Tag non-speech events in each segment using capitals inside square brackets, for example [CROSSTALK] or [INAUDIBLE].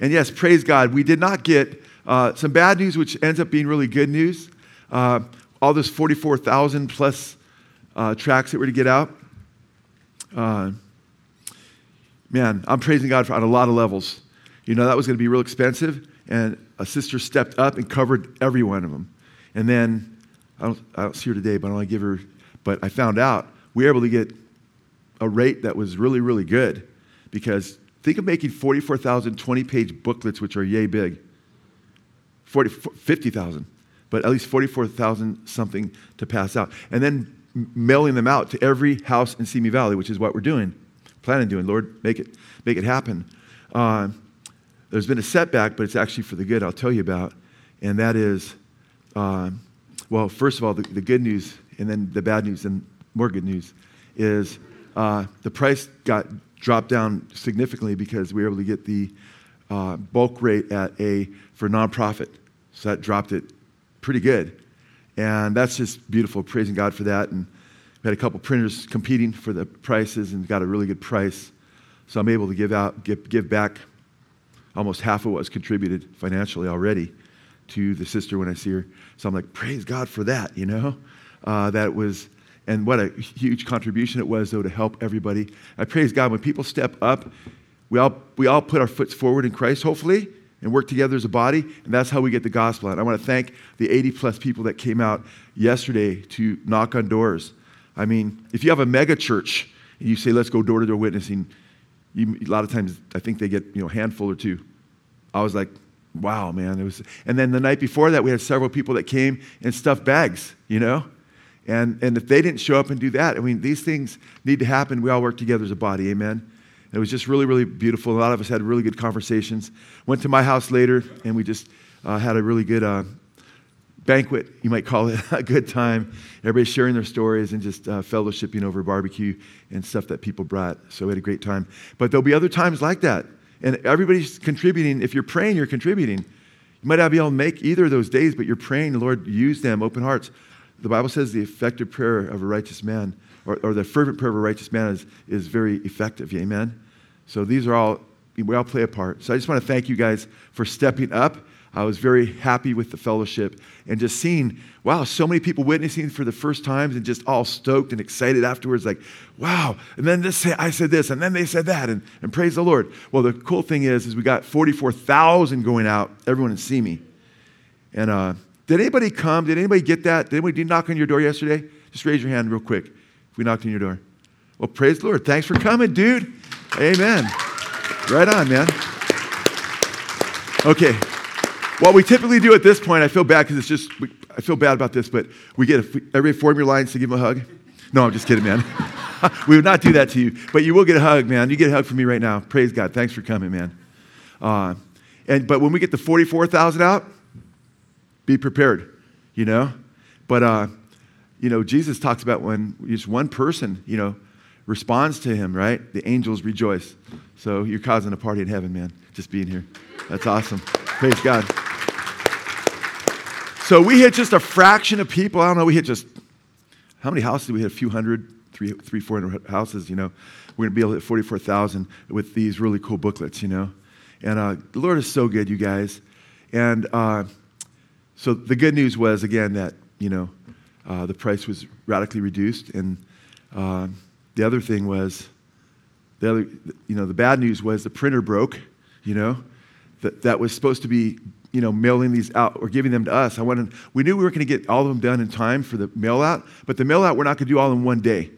And yes, praise God, we did not get uh, some bad news, which ends up being really good news. Uh, all those 44,000 plus uh, tracks that we're to get out. Uh, man, I'm praising God for, on a lot of levels. You know, that was going to be real expensive, and a sister stepped up and covered every one of them. And then, I don't, I don't see her today, but I want to give her, but I found out we were able to get a rate that was really, really good because think of making 44,000 20 page booklets, which are yay big. 40, 50,000, but at least 44,000 something to pass out. And then mailing them out to every house in Simi Valley, which is what we're doing, planning doing. Lord, make it, make it happen. Uh, there's been a setback, but it's actually for the good I'll tell you about. And that is, uh, well, first of all, the, the, good news, and then the bad news, and more good news, is uh, the price got dropped down significantly because we were able to get the uh, bulk rate at a for nonprofit. So that dropped it pretty good. And that's just beautiful, praising God for that. And we had a couple printers competing for the prices and got a really good price. So I'm able to give out, give, give back almost half of what was contributed financially already to the sister when I see her. So I'm like, praise God for that, you know? Uh, that was, and what a huge contribution it was, though, to help everybody. I praise God when people step up, we all, we all put our foot forward in Christ, hopefully, and work together as a body, and that's how we get the gospel out. I want to thank the 80 plus people that came out yesterday to knock on doors. I mean, if you have a mega church and you say, let's go door to door witnessing, you, a lot of times I think they get you know, handful or two. I was like, wow, man. It was, and then the night before that, we had several people that came in stuffed bags, you know? And, and if they didn't show up and do that, I mean, these things need to happen. We all work together as a body, amen? It was just really, really beautiful. A lot of us had really good conversations. Went to my house later, and we just uh, had a really good uh, banquet, you might call it, [LAUGHS] a good time. Everybody sharing their stories and just uh, fellowshipping over barbecue and stuff that people brought. So we had a great time. But there'll be other times like that. And everybody's contributing. If you're praying, you're contributing. You might not be able to make either of those days, but you're praying, Lord, use them, open hearts. The Bible says the effective prayer of a righteous man, or, or the fervent prayer of a righteous man, is, is very effective. Amen? So these are all, we all play a part. So I just want to thank you guys for stepping up. I was very happy with the fellowship and just seeing, wow, so many people witnessing for the first times and just all stoked and excited afterwards, like, wow. And then this, I said this, and then they said that, and, and praise the Lord. Well, the cool thing is, is we got 44,000 going out, everyone to Simi. And uh, did anybody come? Did anybody get that? Did anybody knock on your door yesterday? Just raise your hand real quick if we knocked on your door. Well, praise the Lord. Thanks for coming, dude. Amen. Right on, man. Okay. What we typically do at this point, I feel bad because it's just, I feel bad about this, but we get, a, everybody form your lines to give him a hug. No, I'm just kidding, man. [LAUGHS] we would not do that to you, but you will get a hug, man. You get a hug from me right now. Praise God. Thanks for coming, man. Uh, and, but when we get the 44,000 out, be prepared, you know? But, uh, you know, Jesus talks about when just one person, you know, responds to him, right? The angels rejoice. So you're causing a party in heaven, man, just being here. That's awesome. Praise God. So we hit just a fraction of people. I don't know, we hit just, how many houses? We hit a few hundred, three, three, four hundred houses, you know. We're going to be able to hit 44,000 with these really cool booklets, you know. And uh, the Lord is so good, you guys. And uh, so the good news was, again, that, you know, uh, the price was radically reduced. And uh, the other thing was, the other, you know, the bad news was the printer broke, you know, that, that was supposed to be, you know, mailing these out or giving them to us. I wanted, we knew we were going to get all of them done in time for the mail out, but the mail out, we're not going to do all in one day.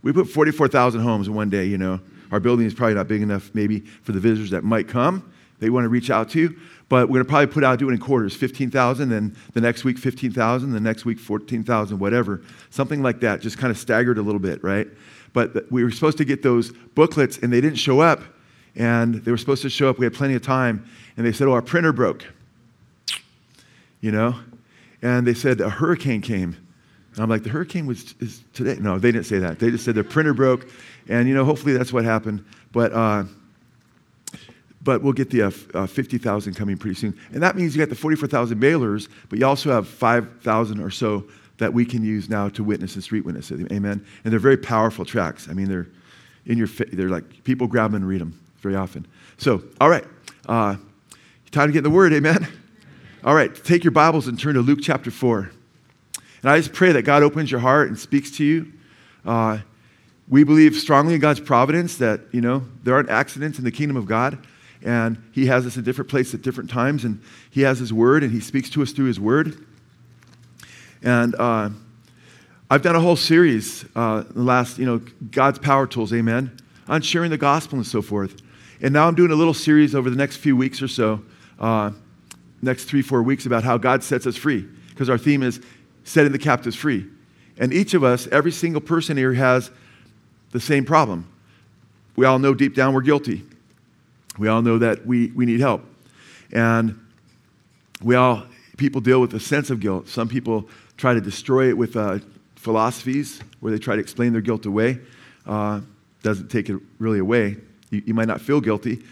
We put 44,000 homes in one day, you know. Our building is probably not big enough, maybe, for the visitors that might come, they want to reach out to. But we're going to probably put out, do it in quarters 15,000, then the next week 15,000, the next week 14,000, whatever. Something like that, just kind of staggered a little bit, right? but we were supposed to get those booklets and they didn't show up. And they were supposed to show up. We had plenty of time. And they said, Oh, our printer broke. You know? And they said, A hurricane came. And I'm like, The hurricane was is today. No, they didn't say that. They just said their printer broke. And, you know, hopefully that's what happened. But, uh, but we'll get the uh, uh, 50,000 coming pretty soon. And that means you got the 44,000 mailers, but you also have 5,000 or so that we can use now to witness and street witness. Amen. And they're very powerful tracks. I mean, they're in your. They're like people grab them and read them very often. So, all right. Uh, Time to get in the Word, amen? All right, take your Bibles and turn to Luke chapter 4. And I just pray that God opens your heart and speaks to you. Uh, we believe strongly in God's providence that, you know, there aren't accidents in the kingdom of God. And He has us in different places at different times. And He has His Word, and He speaks to us through His Word. And uh, I've done a whole series, uh, the last, you know, God's power tools, amen, on sharing the gospel and so forth. And now I'm doing a little series over the next few weeks or so, uh, next three, four weeks, about how God sets us free. Because our theme is setting the captives free. And each of us, every single person here, has the same problem. We all know deep down we're guilty. We all know that we, we need help. And we all, people deal with a sense of guilt. Some people try to destroy it with uh, philosophies where they try to explain their guilt away. Uh, doesn't take it really away. You, you might not feel guilty.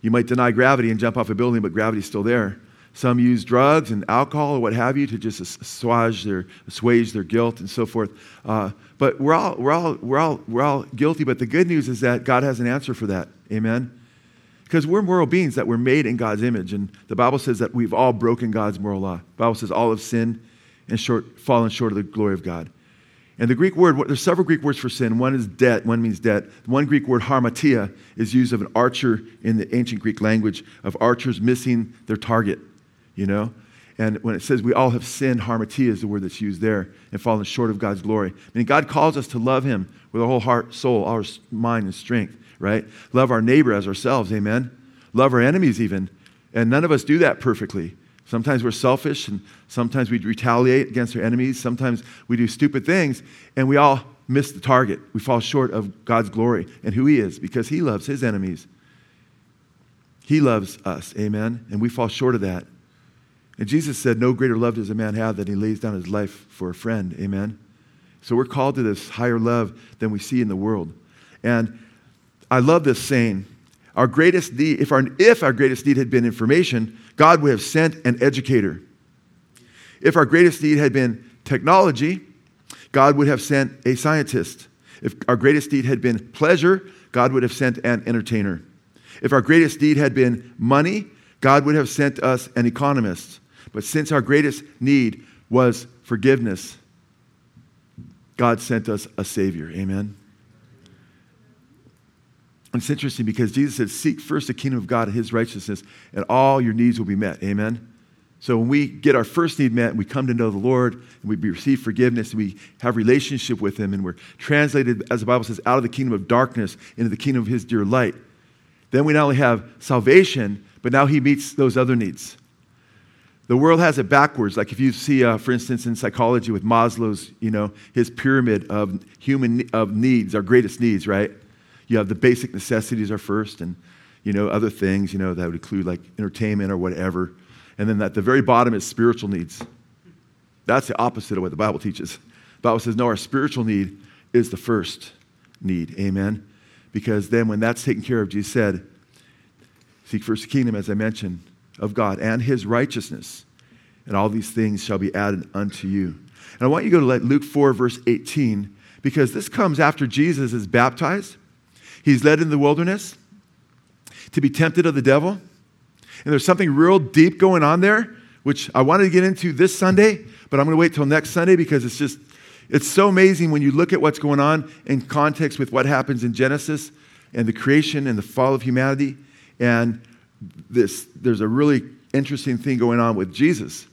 You might deny gravity and jump off a building, but gravity's still there. Some use drugs and alcohol or what have you to just assuage their, assuage their guilt and so forth. Uh, but we're all, we're, all, we're, all, we're all guilty. But the good news is that God has an answer for that. Amen? Because we're moral beings that were made in God's image. And the Bible says that we've all broken God's moral law. The Bible says all have sinned and short, fallen short of the glory of God. And the Greek word, there's several Greek words for sin. One is debt, one means debt. One Greek word, hamartia, is used of an archer in the ancient Greek language, of archers missing their target, you know? And when it says we all have sinned, hamartia is the word that's used there, and fallen short of God's glory. I mean, God calls us to love Him with our whole heart, soul, our mind, and strength, right? Love our neighbor as ourselves, amen? Love our enemies, even. And none of us do that perfectly. Sometimes we're selfish, and sometimes we retaliate against our enemies. Sometimes we do stupid things, and we all miss the target. We fall short of God's glory and who He is because He loves His enemies. He loves us, amen? And we fall short of that. And Jesus said, No greater love does a man have than he lays down his life for a friend, amen? So we're called to this higher love than we see in the world. And I love this saying. Our greatest need, if our, if our greatest need had been information, God would have sent an educator. If our greatest need had been technology, God would have sent a scientist. If our greatest need had been pleasure, God would have sent an entertainer. If our greatest need had been money, God would have sent us an economist. But since our greatest need was forgiveness, God sent us a Savior. Amen. It's interesting because Jesus said, Seek first the kingdom of God and his righteousness, and all your needs will be met. Amen. So when we get our first need met, we come to know the Lord, and we receive forgiveness, and we have relationship with Him, and we're translated, as the Bible says, out of the kingdom of darkness into the kingdom of His dear light. Then we not only have salvation, but now He meets those other needs. The world has it backwards. Like if you see, uh, for instance, in psychology with Maslow's, you know, his pyramid of human of needs, our greatest needs, right? You have the basic necessities are first, and you know other things, you know that would include like entertainment or whatever, and then at the very bottom is spiritual needs. That's the opposite of what the Bible teaches. The Bible says no, our spiritual need is the first need. Amen. Because then when that's taken care of, Jesus said, "Seek first the kingdom," as I mentioned, of God and His righteousness, and all these things shall be added unto you. And I want you to go to Luke 4, verse 18, because this comes after Jesus is baptized. He's led in the wilderness to be tempted of the devil. And there's something real deep going on there, which I wanted to get into this Sunday, but I'm going to wait till next Sunday because it's just, it's so amazing when you look at what's going on in context with what happens in Genesis and the creation and the fall of humanity. And this, there's a really interesting thing going on with Jesus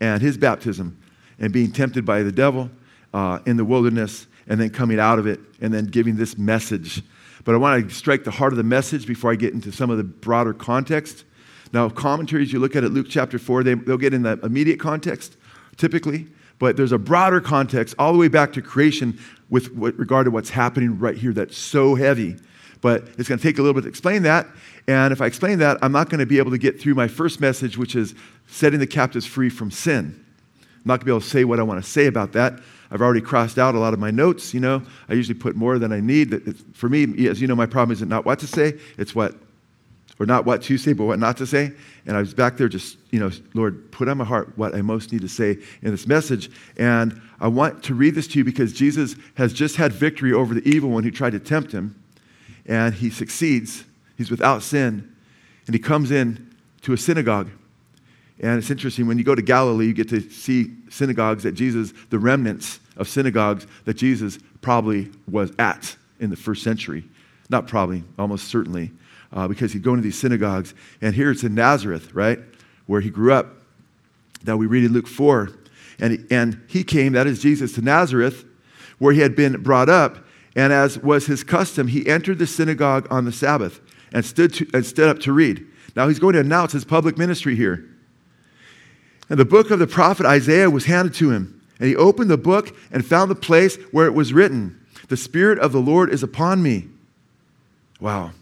and his baptism and being tempted by the devil uh, in the wilderness and then coming out of it and then giving this message but I want to strike the heart of the message before I get into some of the broader context. Now, commentaries you look at at Luke chapter 4, they, they'll get in the immediate context, typically, but there's a broader context all the way back to creation with regard to what's happening right here that's so heavy. But it's going to take a little bit to explain that. And if I explain that, I'm not going to be able to get through my first message, which is setting the captives free from sin. I'm not going to be able to say what I want to say about that. I've already crossed out a lot of my notes, you know. I usually put more than I need. For me, as you know, my problem isn't not what to say, it's what, or not what to say, but what not to say. And I was back there just, you know, Lord, put on my heart what I most need to say in this message. And I want to read this to you because Jesus has just had victory over the evil one who tried to tempt him. And he succeeds. He's without sin. And he comes in to a synagogue. And it's interesting, when you go to Galilee, you get to see synagogues that Jesus, the remnants of synagogues that Jesus probably was at in the first century. Not probably, almost certainly, uh, because he'd go into these synagogues. And here it's in Nazareth, right, where he grew up, that we read in Luke 4. And he, and he came, that is Jesus, to Nazareth, where he had been brought up. And as was his custom, he entered the synagogue on the Sabbath and stood, to, and stood up to read. Now he's going to announce his public ministry here. And the book of the prophet Isaiah was handed to him. And he opened the book and found the place where it was written The Spirit of the Lord is upon me. Wow.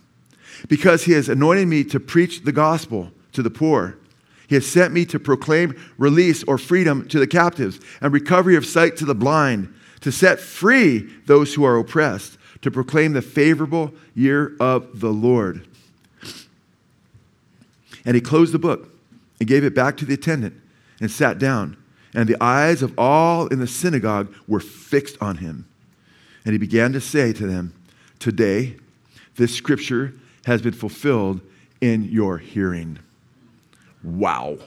Because he has anointed me to preach the gospel to the poor. He has sent me to proclaim release or freedom to the captives and recovery of sight to the blind, to set free those who are oppressed, to proclaim the favorable year of the Lord. And he closed the book and gave it back to the attendant and sat down. And the eyes of all in the synagogue were fixed on him. And he began to say to them, Today, this scripture has been fulfilled in your hearing. Wow.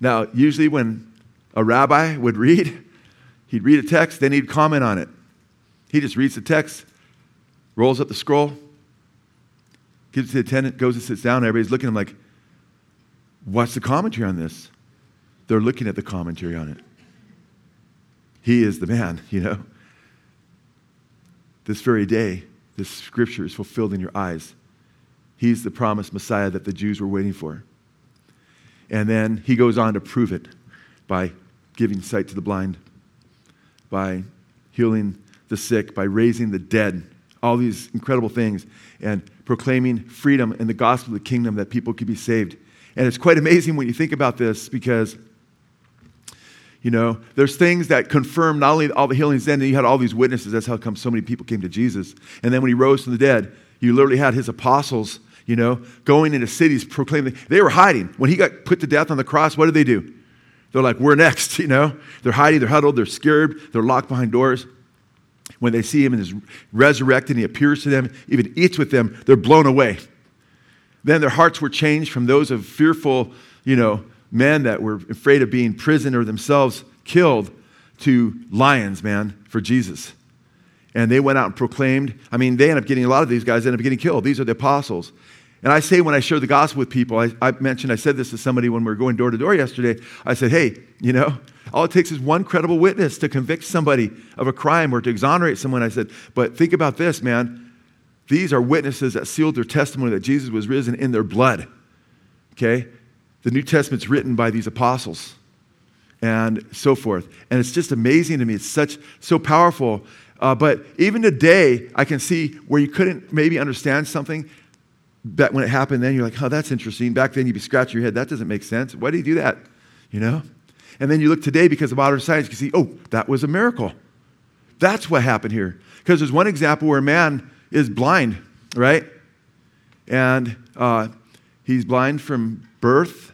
Now, usually when a rabbi would read, he'd read a text, then he'd comment on it. He just reads the text, rolls up the scroll, gives it to the attendant, goes and sits down. Everybody's looking at him like, What's the commentary on this? They're looking at the commentary on it. He is the man, [LAUGHS] you know. This very day, this scripture is fulfilled in your eyes. He's the promised Messiah that the Jews were waiting for. And then he goes on to prove it by giving sight to the blind, by healing the sick, by raising the dead, all these incredible things, and proclaiming freedom in the gospel of the kingdom that people could be saved. And it's quite amazing when you think about this because you know, there's things that confirm not only all the healings then, you had all these witnesses. That's how come so many people came to Jesus. And then when he rose from the dead, you literally had his apostles, you know, going into cities proclaiming. They were hiding. When he got put to death on the cross, what did they do? They're like, we're next, [LAUGHS] you know. They're hiding, they're huddled, they're scared, they're locked behind doors. When they see him and he's resurrected and he appears to them, even eats with them, they're blown away. Then their hearts were changed from those of fearful, you know, men that were afraid of being imprisoned or themselves killed to lions, man, for Jesus. And they went out and proclaimed. I mean, they end up getting, a lot of these guys end up getting killed. These are the apostles. And I say when I share the gospel with people, I, I mentioned, I said this to somebody when we were going door to door yesterday. I said, hey, you know, all it takes is one credible witness to convict somebody of a crime or to exonerate someone. I said, but think about this, man. These are witnesses that sealed their testimony that Jesus was risen in their blood. Okay? The New Testament's written by these apostles and so forth. And it's just amazing to me. It's such so powerful. Uh, but even today, I can see where you couldn't maybe understand something that when it happened then, you're like, oh, that's interesting. Back then, you'd be scratching your head. That doesn't make sense. Why did he do that? You know? And then you look today because of modern science, you see, oh, that was a miracle. That's what happened here. Because there's one example where a man is blind, right? And uh, he's blind from birth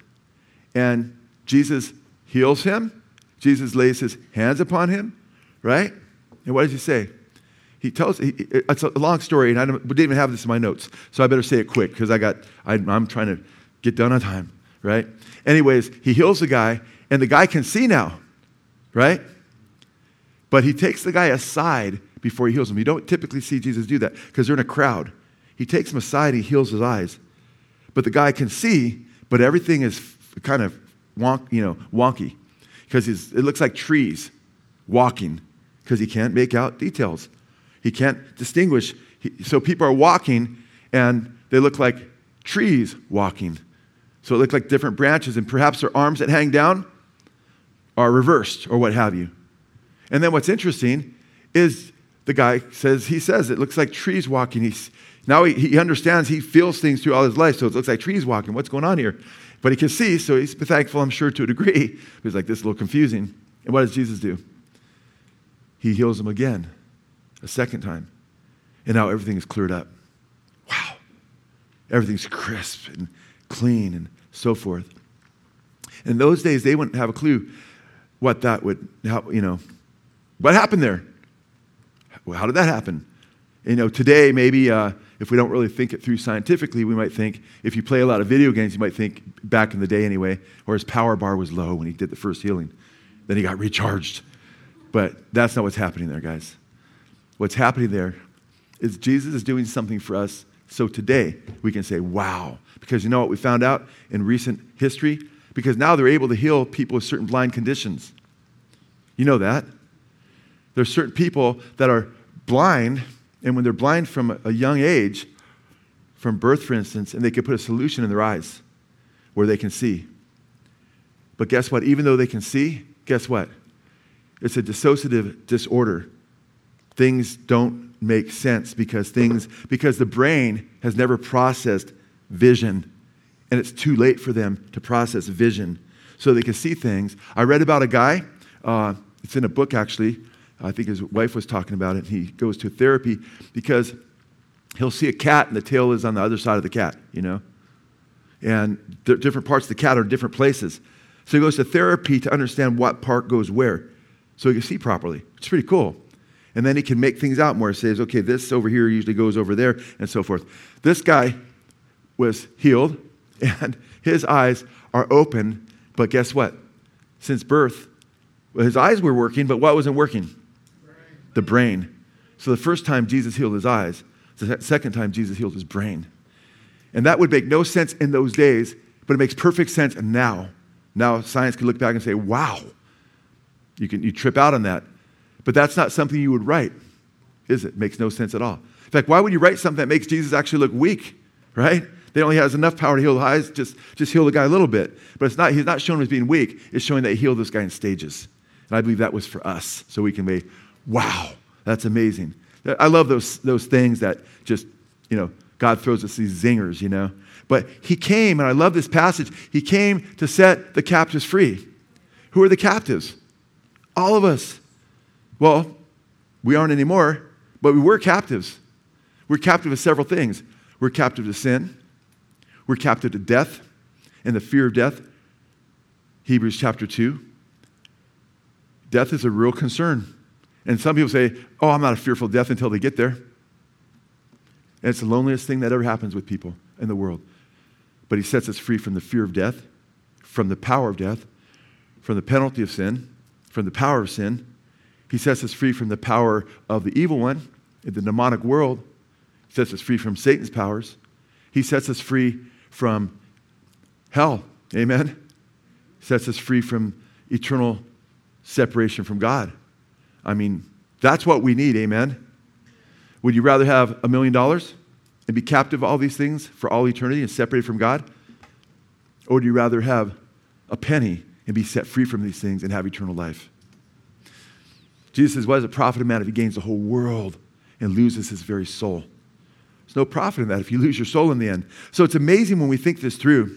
and Jesus heals him. Jesus lays his hands upon him, right? And what does he say? He tells, he, it's a long story, and I didn't even have this in my notes, so I better say it quick because I got, I, I'm trying to get done on time, right? Anyways, he heals the guy, and the guy can see now, right? But he takes the guy aside before he heals him. You don't typically see Jesus do that because they're in a crowd. He takes him aside, he heals his eyes. But the guy can see, but everything is kind of wonk, you know, wonky because it looks like trees walking because he can't make out details. He can't distinguish. He, so people are walking and they look like trees walking. So it looks like different branches, and perhaps their arms that hang down are reversed or what have you. And then what's interesting is the guy says, he says it looks like trees walking. He's, now he, he understands, he feels things through all his life, so it looks like trees walking. What's going on here? But he can see, so he's thankful, I'm sure, to a degree. [LAUGHS] He's like, this is a little confusing. And what does Jesus do? He heals him again, a second time. And now everything is cleared up. Wow. Everything's crisp and clean and so forth. In those days, they wouldn't have a clue what that would, how, you know, what happened there? How did that happen? You know, today, maybe uh, if we don't really think it through scientifically, we might think if you play a lot of video games, you might think back in the day anyway, or his power bar was low when he did the first healing. Then he got recharged. But that's not what's happening there, guys. What's happening there is Jesus is doing something for us. So today, we can say, wow. Because you know what we found out in recent history? Because now they're able to heal people with certain blind conditions. You know that. There's certain people that are blind and when they're blind from a young age, from birth, for instance, and they can put a solution in their eyes where they can see. But guess what? Even though they can see, guess what? It's a dissociative disorder. Things don't make sense because things because the brain has never processed vision and it's too late for them to process vision so they can see things. I read about a guy, uh, it's in a book actually, I think his wife was talking about it. He goes to therapy because he'll see a cat and the tail is on the other side of the cat, you know? And different parts of the cat are different places. So he goes to therapy to understand what part goes where so he can see properly. It's pretty cool. And then he can make things out more. He says, okay, this over here usually goes over there, and so forth. This guy was healed, [LAUGHS] and his eyes are open, but guess what? Since birth, his eyes were working, but what wasn't working? The brain. So the first time Jesus healed his eyes, the second time Jesus healed his brain. And that would make no sense in those days, but it makes perfect sense now. Now science can look back and say, wow, you, can, you trip out on that. But that's not something you would write, is it? Makes no sense at all. In fact, why would you write something that makes Jesus actually look weak, right? They only has enough power to heal the eyes, just, just heal the guy a little bit. But it's not, he's not showing as being weak, it's showing that he healed this guy in stages. And I believe that was for us, so we can be Wow, that's amazing. I love those, those things that just, you know, God throws us these zingers, you know. But he came, and I love this passage, he came to set the captives free. Who are the captives? All of us. Well, we aren't anymore, but we were captives. We're captive of several things. We're captive to sin, we're captive to death and the fear of death. Hebrews chapter 2. Death is a real concern. And some people say, Oh, I'm not a fearful death until they get there. And it's the loneliest thing that ever happens with people in the world. But he sets us free from the fear of death, from the power of death, from the penalty of sin, from the power of sin. He sets us free from the power of the evil one in the demonic world. He sets us free from Satan's powers. He sets us free from hell. Amen. Sets us free from eternal separation from God. I mean, that's what we need, amen? Would you rather have a million dollars and be captive of all these things for all eternity and separated from God? Or would you rather have a penny and be set free from these things and have eternal life? Jesus says, What does it profit a man if he gains the whole world and loses his very soul? There's no profit in that if you lose your soul in the end. So it's amazing when we think this through.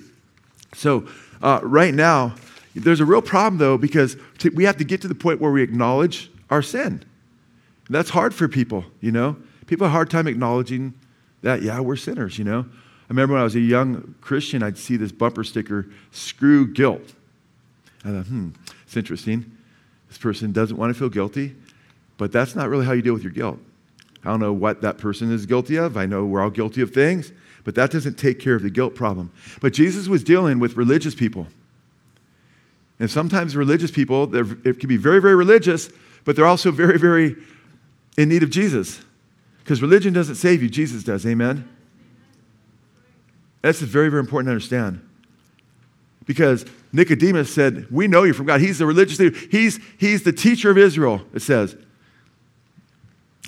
So, uh, right now, there's a real problem though, because we have to get to the point where we acknowledge our sin. And that's hard for people, you know? People have a hard time acknowledging that, yeah, we're sinners, you know? I remember when I was a young Christian, I'd see this bumper sticker, screw guilt. I thought, hmm, it's interesting. This person doesn't want to feel guilty, but that's not really how you deal with your guilt. I don't know what that person is guilty of. I know we're all guilty of things, but that doesn't take care of the guilt problem. But Jesus was dealing with religious people. And sometimes religious people, it can be very, very religious, but they're also very, very in need of Jesus. Because religion doesn't save you, Jesus does. Amen? That's very, very important to understand. Because Nicodemus said, We know you from God. He's the religious leader, he's, he's the teacher of Israel, it says.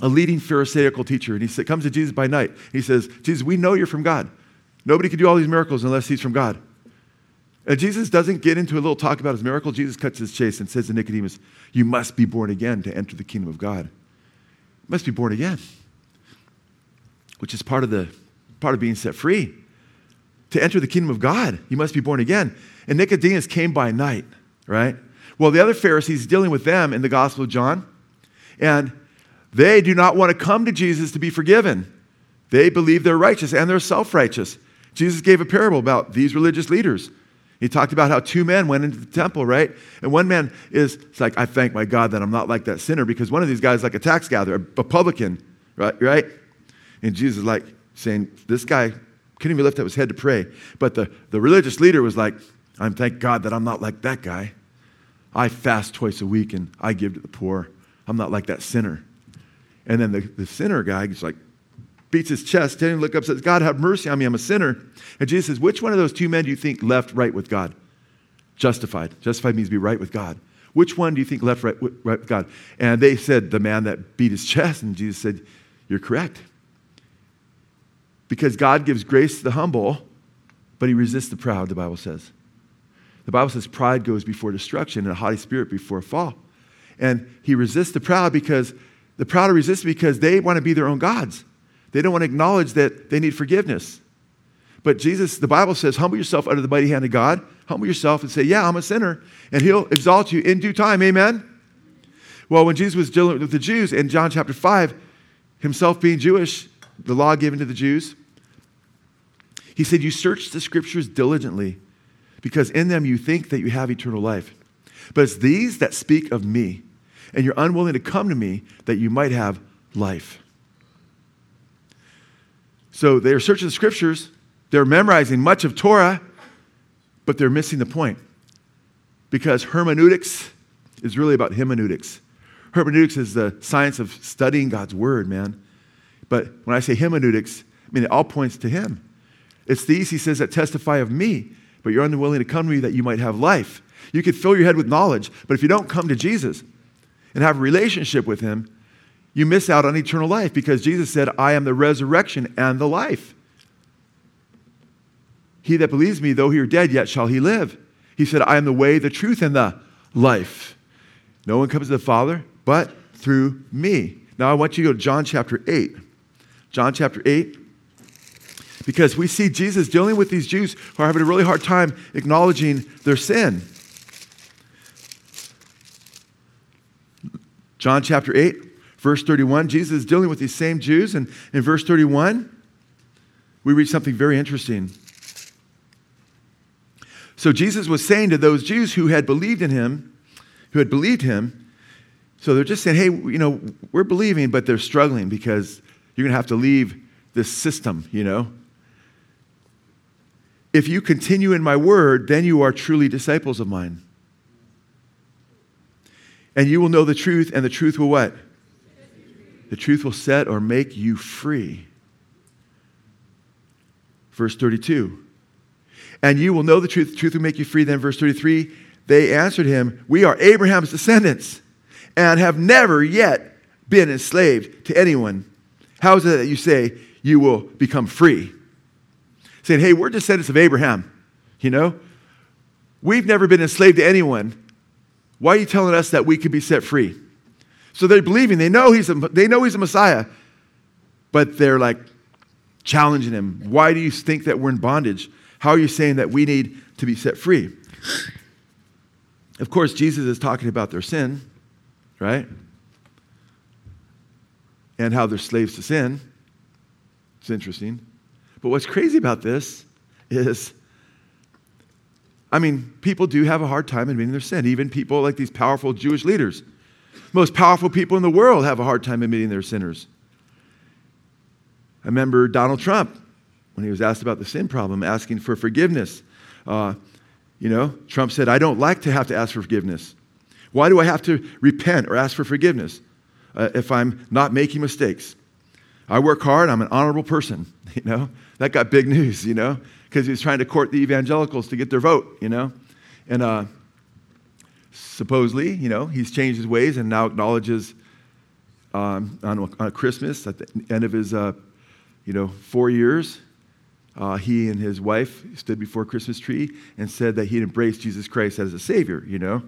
A leading Pharisaical teacher. And he comes to Jesus by night. He says, Jesus, we know you're from God. Nobody can do all these miracles unless he's from God. And Jesus doesn't get into a little talk about his miracle. Jesus cuts his chase and says to Nicodemus, You must be born again to enter the kingdom of God. You must be born again, which is part of, the, part of being set free. To enter the kingdom of God, you must be born again. And Nicodemus came by night, right? Well, the other Pharisees dealing with them in the Gospel of John, and they do not want to come to Jesus to be forgiven. They believe they're righteous and they're self righteous. Jesus gave a parable about these religious leaders he talked about how two men went into the temple, right? And one man is like, I thank my God that I'm not like that sinner because one of these guys like a tax gatherer, a publican, right? right? And Jesus is like saying, This guy couldn't even lift up his head to pray. But the, the religious leader was like, I'm thank God that I'm not like that guy. I fast twice a week and I give to the poor. I'm not like that sinner. And then the, the sinner guy is like, beats his chest, telling him to look up, says, God, have mercy on me, I'm a sinner. And Jesus says, Which one of those two men do you think left right with God? Justified. Justified means to be right with God. Which one do you think left right, right with God? And they said, The man that beat his chest. And Jesus said, You're correct. Because God gives grace to the humble, but he resists the proud, the Bible says. The Bible says pride goes before destruction and a haughty spirit before a fall. And he resists the proud because the proud are resisted because they want to be their own gods. They don't want to acknowledge that they need forgiveness. But Jesus, the Bible says, humble yourself under the mighty hand of God. Humble yourself and say, Yeah, I'm a sinner. And he'll exalt you in due time. Amen? Well, when Jesus was dealing with the Jews in John chapter 5, himself being Jewish, the law given to the Jews, he said, You search the scriptures diligently because in them you think that you have eternal life. But it's these that speak of me, and you're unwilling to come to me that you might have life. So they're searching the scriptures, they're memorizing much of Torah, but they're missing the point. Because hermeneutics is really about hermeneutics. Hermeneutics is the science of studying God's word, man. But when I say hermeneutics, I mean it all points to Him. It's these, he says, that testify of me, but you're unwilling to come to me that you might have life. You could fill your head with knowledge, but if you don't come to Jesus and have a relationship with Him, you miss out on eternal life because Jesus said, I am the resurrection and the life. He that believes me, though he are dead, yet shall he live. He said, I am the way, the truth, and the life. No one comes to the Father but through me. Now I want you to go to John chapter 8. John chapter 8. Because we see Jesus dealing with these Jews who are having a really hard time acknowledging their sin. John chapter 8, verse 31, Jesus is dealing with these same Jews. And in verse 31, we read something very interesting. So Jesus was saying to those Jews who had believed in him, who had believed him, so they're just saying, hey, you know, we're believing, but they're struggling because you're going to have to leave this system, you know. If you continue in my word, then you are truly disciples of mine and you will know the truth, and the truth will what? The truth will set or make you free. Verse 32. And you will know the truth, the truth will make you free. Then, verse 33, they answered him, We are Abraham's descendants and have never yet been enslaved to anyone. How is it that you say you will become free? Saying, Hey, we're descendants of Abraham, you know? We've never been enslaved to anyone. Why are you telling us that we could be set free? So they're believing, they know he's a, they know he's a Messiah, but they're like challenging him. Why do you think that we're in bondage? How are you saying that we need to be set free? Of course, Jesus is talking about their sin, right? And how they're slaves to sin. It's interesting. But what's crazy about this is I mean, people do have a hard time admitting their sin, even people like these powerful Jewish leaders. Most powerful people in the world have a hard time admitting they're sinners. I remember Donald Trump, when he was asked about the sin problem, asking for forgiveness. Uh, you know, Trump said, I don't like to have to ask for forgiveness. Why do I have to repent or ask for forgiveness uh, if I'm not making mistakes? I work hard, I'm an honorable person, [LAUGHS] you know? That got big news, you know? because he was trying to court the evangelicals to get their vote, you know? And uh, supposedly, you know, he's changed his ways and now acknowledges um, on, on Christmas, at the end of his, uh, you know, four years, uh, he and his wife stood before a Christmas tree and said that he'd embraced Jesus Christ as a Savior, you know?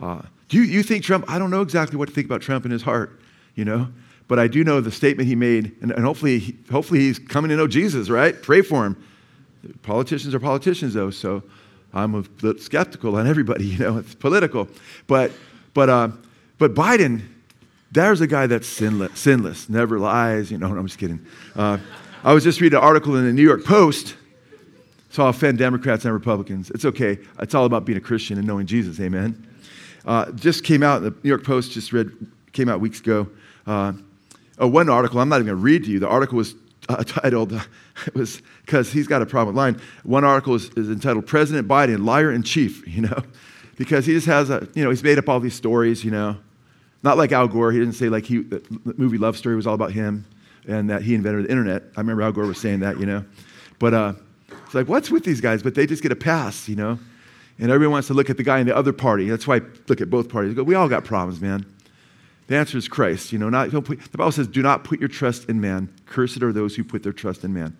Uh, do you, you think Trump, I don't know exactly what to think about Trump in his heart, you know? But I do know the statement he made, and, and hopefully, hopefully he's coming to know Jesus, right? Pray for him. Politicians are politicians, though, so I'm a skeptical on everybody. [LAUGHS] You know, it's political, but but uh, but Biden, there's a guy that's sinless, sinless, never lies. You know, no, I'm just kidding. Uh, I was just reading an article in the New York Post. I'll offend Democrats and Republicans. It's okay. It's all about being a Christian and knowing Jesus. Amen. Uh, just came out. The New York Post just read came out weeks ago. Uh, oh, one article, I'm not even going to read to you. The article was uh, titled, uh, [LAUGHS] it was because he's got a problem with line. One article is, is entitled President Biden, Liar in Chief, [LAUGHS] you know, because he just has a, you know, he's made up all these stories, you know. Not like Al Gore. He didn't say like he, the movie Love Story was all about him and that he invented the internet. I remember Al Gore was saying that, you know. But uh, it's like, what's with these guys? But they just get a pass, you know. And everyone wants to look at the guy in the other party. That's why I look at both parties. We all got problems, man. The answer is Christ. You know, not, put, the Bible says, do not put your trust in man. Cursed are those who put their trust in man.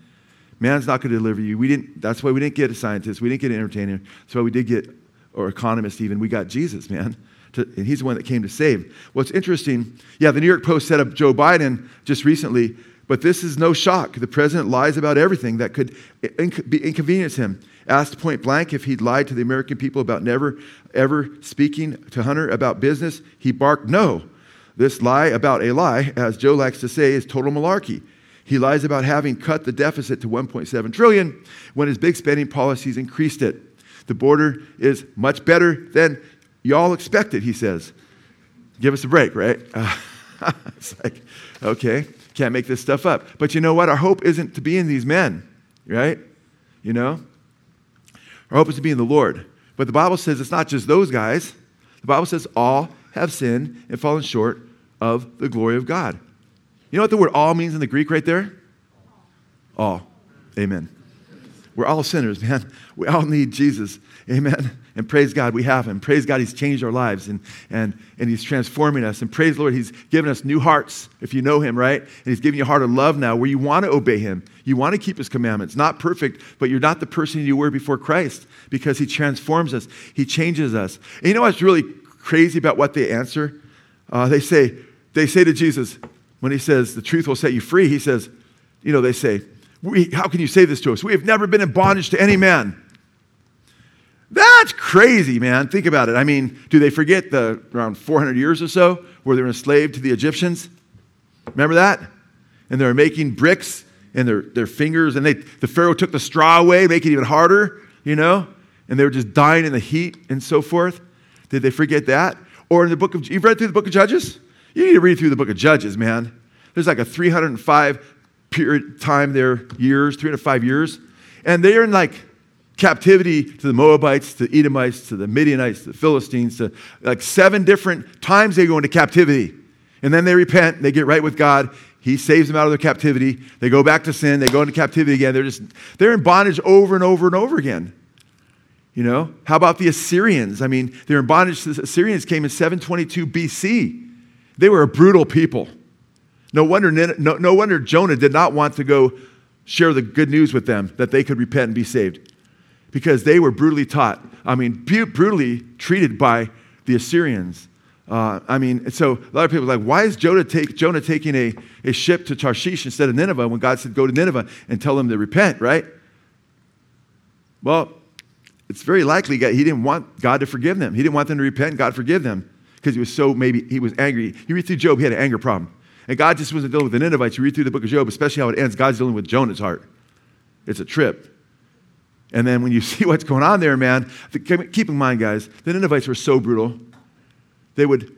Man's not going to deliver you. We didn't, that's why we didn't get a scientist. We didn't get an entertainer. That's why we did get, or economist even. We got Jesus, man. To, and he's the one that came to save. What's interesting, yeah, the New York Post set up Joe Biden just recently, but this is no shock. The president lies about everything that could inc- inconvenience him. Asked point blank if he'd lied to the American people about never, ever speaking to Hunter about business, he barked no. This lie about a lie, as Joe likes to say, is total malarkey. He lies about having cut the deficit to 1.7 trillion when his big spending policies increased it. The border is much better than y'all expected, he says. Give us a break, right? [LAUGHS] It's like, okay, can't make this stuff up. But you know what? Our hope isn't to be in these men, right? You know? Our hope is to be in the Lord. But the Bible says it's not just those guys. The Bible says all have sinned and fallen short of the glory of God. You know what the word all means in the Greek right there? All. Amen. We're all sinners, [LAUGHS] man. We all need Jesus. Amen. And praise God, we have him. Praise God, he's changed our lives and, and, and he's transforming us. And praise the Lord, he's given us new hearts, if you know him, right? And he's giving you a heart of love now where you want to obey him. You want to keep his commandments. Not perfect, but you're not the person you were before Christ because he transforms us, he changes us. And you know what's really crazy about what they answer? Uh, they say, they say to Jesus, when he says, the truth will set you free, he says, you know, they say, how can you say this to us? We have never been in bondage to any man. That's crazy, man. Think about it. I mean, do they forget the around 400 years or so where they were enslaved to the Egyptians? Remember that? And they were making bricks and their, their fingers, and they, the Pharaoh took the straw away, make it even harder, you know? And they were just dying in the heat and so forth. Did they forget that? Or in the book of, you've read through the book of Judges? You need to read through the book of Judges, man. There's like a 305 period time there, years, 305 years. And they're in like captivity to the Moabites, to Edomites, to the Midianites, to the Philistines, to like seven different times they go into captivity. And then they repent, they get right with God. He saves them out of their captivity. They go back to sin, they go into captivity again. They're just they're in bondage over and over and over again. You know, how about the Assyrians? I mean, they're in bondage. The Assyrians came in 722 BC. They were a brutal people. No wonder, no, no wonder Jonah did not want to go share the good news with them that they could repent and be saved because they were brutally taught. I mean, brutally treated by the Assyrians. Uh, I mean, so a lot of people are like, why is Jonah, take, Jonah taking a, a ship to Tarshish instead of Nineveh when God said, go to Nineveh and tell them to repent, right? Well, it's very likely that he didn't want God to forgive them. He didn't want them to repent, God forgive them, because he was so maybe he was angry. You read through Job, he had an anger problem. And God just wasn't dealing with the Ninevites. You read through the book of Job, especially how it ends, God's dealing with Jonah's heart. It's a trip. And then when you [LAUGHS] see what's going on there, man, keep in mind, guys, the Ninevites were so brutal. They would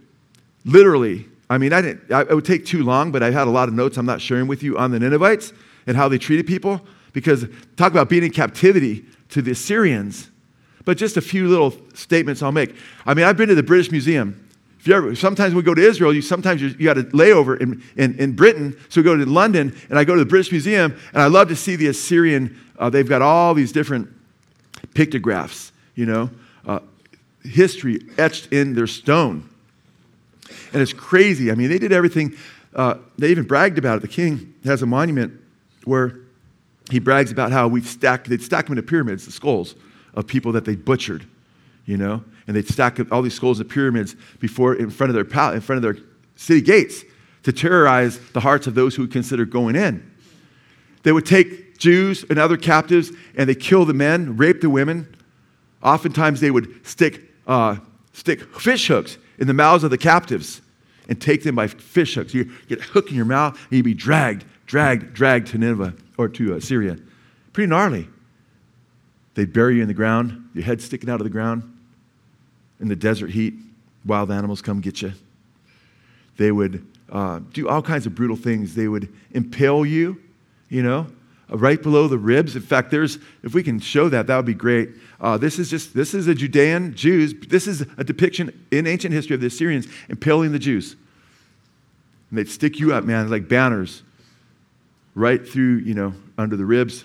literally, I mean, I didn't, I, it would take too long, but I had a lot of notes I'm not sharing with you on the Ninevites and how they treated people. Because talk about being in captivity to the Assyrians. But just a few little statements I'll make. I mean, I've been to the British Museum. If you ever, sometimes we go to Israel, you sometimes you, got a layover in, in, in Britain. So we go to London, and I go to the British Museum, and I love to see the Assyrian uh, they've got all these different pictographs, you know, uh, history etched in their stone. And it's crazy. I mean, they did everything. Uh, they even bragged about it. The king has a monument where he brags about how we've stacked, they'd stack them into pyramids, the skulls of people that they butchered, you know, and they'd stack all these skulls of pyramids before, in front of their, pal- in front of their city gates to terrorize the hearts of those who would consider going in. They would take Jews and other captives, and they kill the men, rape the women. Oftentimes, they would stick, uh, stick fish hooks in the mouths of the captives and take them by fish hooks. You get a hook in your mouth, and you'd be dragged, dragged, dragged to Nineveh or to uh, Syria. Pretty gnarly. They'd bury you in the ground, your head sticking out of the ground. In the desert heat, wild animals come get you. They would uh, do all kinds of brutal things. They would impale you, you know, uh, right below the ribs. In fact, there's, if we can show that, that would be great. Uh, this is just, this is a Judean Jews. This is a depiction in ancient history of the Assyrians impaling the Jews. And they'd stick you up, man, like banners, right through, you know, under the ribs,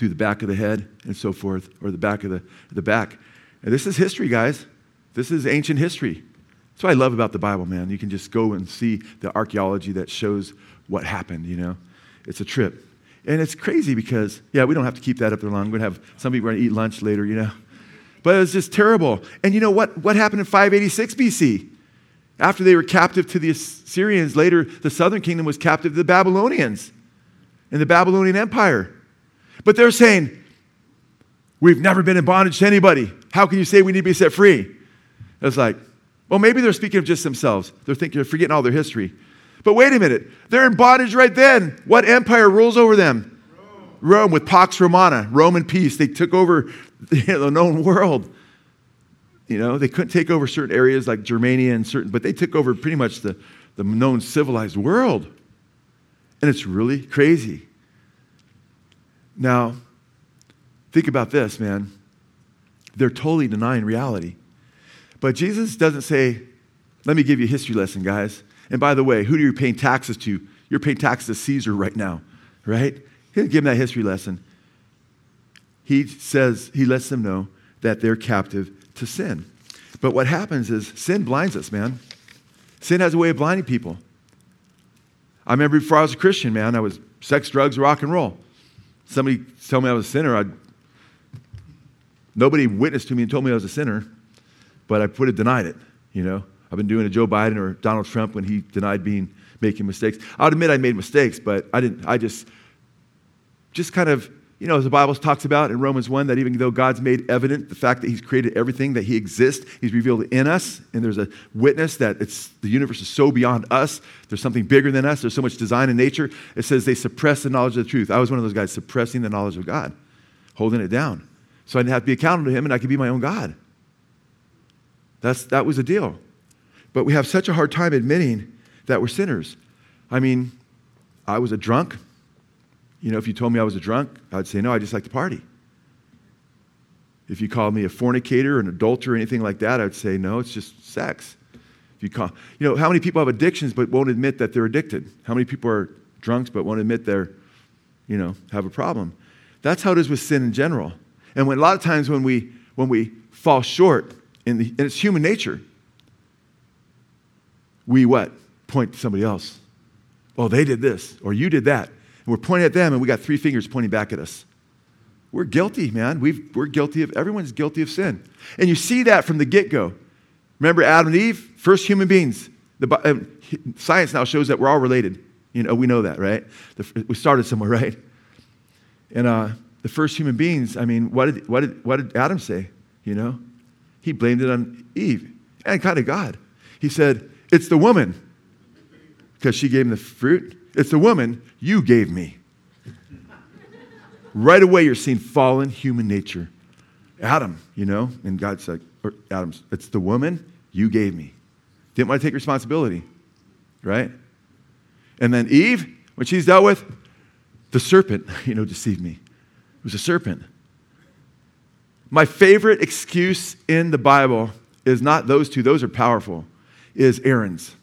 through the back of the head, and so forth, or the back of the, the back. And this is history, guys. This is ancient history. That's what I love about the Bible, man. You can just go and see the archaeology that shows what happened, you know. It's a trip. And it's crazy because, yeah, we don't have to keep that up there long. We're going to have some people going to eat lunch later, you know. But it was just terrible. And you know what? What happened in 586 BC? After they were captive to the Assyrians, later the southern kingdom was captive to the Babylonians in the Babylonian Empire. But they're saying, We've never been in bondage to anybody. How can you say we need to be set free? It's like, well, maybe they're speaking of just themselves. They're thinking, they're forgetting all their history. But wait a minute, they're in bondage right then. What empire rules over them? Rome, Rome with Pax Romana, Roman peace. They took over [LAUGHS] the known world. You know, they couldn't take over certain areas like Germania and certain, but they took over pretty much the, the known civilized world. And it's really crazy. Now, think about this, man. They're totally denying reality. But Jesus doesn't say, let me give you a history lesson, guys. And by the way, who are you paying taxes to? You're paying taxes to Caesar right now, right? He doesn't give them that history lesson. He says, he lets them know that they're captive to sin. But what happens is sin blinds us, man. Sin has a way of blinding people. I remember before I was a Christian, man, I was sex, drugs, rock and roll. Somebody told me I was a sinner. I'd, nobody witnessed to me and told me I was a sinner, but I would have denied it, you know. I've been doing a Joe Biden or Donald Trump when he denied being making mistakes. I'll admit I made mistakes, but I didn't. I just, just kind of you know, as the Bible talks about in Romans 1, that even though God's made evident the fact that He's created everything, that He exists, He's revealed in us, and there's a witness that it's, the universe is so beyond us, there's something bigger than us, there's so much design in nature. It says they suppress the knowledge of the truth. I was one of those guys suppressing the knowledge of God, holding it down. So I didn't have to be accountable to Him, and I could be my own God. That's, that was the deal. But we have such a hard time admitting that we're sinners. I mean, I was a drunk. You know, if you told me I was a drunk, I'd say, no, I just like to party. If you called me a fornicator, an adulterer, anything like that, I'd say, no, it's just sex. If you call, you know, how many people have addictions but won't admit that they're addicted? How many people are drunks but won't admit they're, you know, have a problem? That's how it is with sin in general. And when a lot of times when we when we fall short in the and it's human nature, we what? Point to somebody else. Oh, they did this, or you did that. We're pointing at them, and we got three fingers pointing back at us. We're guilty, man. we are guilty of, everyone's guilty of sin. And you see that from the get go. Remember Adam and Eve, first human beings. The, uh, science now shows that we're all related. You know, we know that, right? The, we started somewhere, [LAUGHS] right? And uh, the first human beings, I mean, what did, what, did, what did Adam say? You know? He blamed it on Eve and kind of God. He said, It's the woman, because she gave him the fruit. It's the woman you gave me. right away, you're seeing fallen human nature. Adam, you know, and God's like, or Adam's, it's the woman you gave me. Didn't want to take responsibility, right? And then Eve, when she's dealt with, the serpent, [LAUGHS] you know, deceived me. It was a serpent. My favorite excuse in the Bible is not those two, those are powerful, is Aaron's.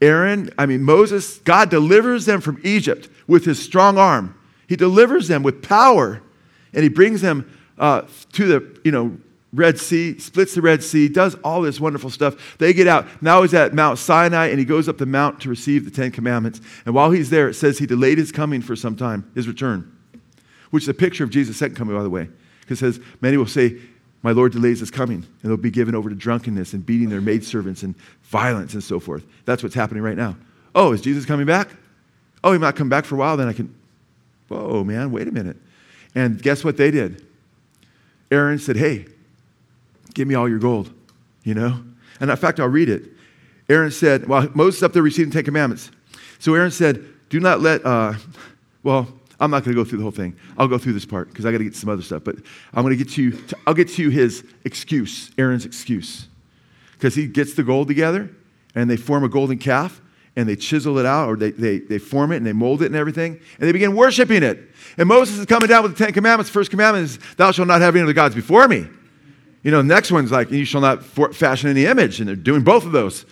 Aaron, I mean, Moses, God delivers them from Egypt with his strong arm. He delivers them with power, and he brings them uh, to the, you know, Red Sea, splits the Red Sea, does all this wonderful stuff. They get out. Now he's at Mount Sinai, and he goes up the mount to receive the Ten Commandments. And while he's there, it says he delayed his coming for some time, his return, which is a picture of Jesus' second coming, by the way. Because it says, many will say, my Lord delays his coming, and they'll be given over to drunkenness and beating their maidservants and violence and so forth. That's what's happening right now. Oh, is Jesus coming back? Oh, he might come back for a while, then I can. Whoa, man, wait a minute. And guess what they did? Aaron said, Hey, give me all your gold, you know? And in fact, I'll read it. Aaron said, Well, Moses up there receiving Ten Commandments. So Aaron said, Do not let, uh, well, I'm not going to go through the whole thing. I'll go through this part because I got to get some other stuff. But I'm going to get you. To, I'll get to his excuse, Aaron's excuse, because he gets the gold together and they form a golden calf and they chisel it out or they, they, they form it and they mold it and everything and they begin worshiping it. And Moses is coming down with the Ten Commandments. First commandment is, Thou shalt not have any other gods before me. You know, the next one's like, You shall not for- fashion any image. And they're doing both of those,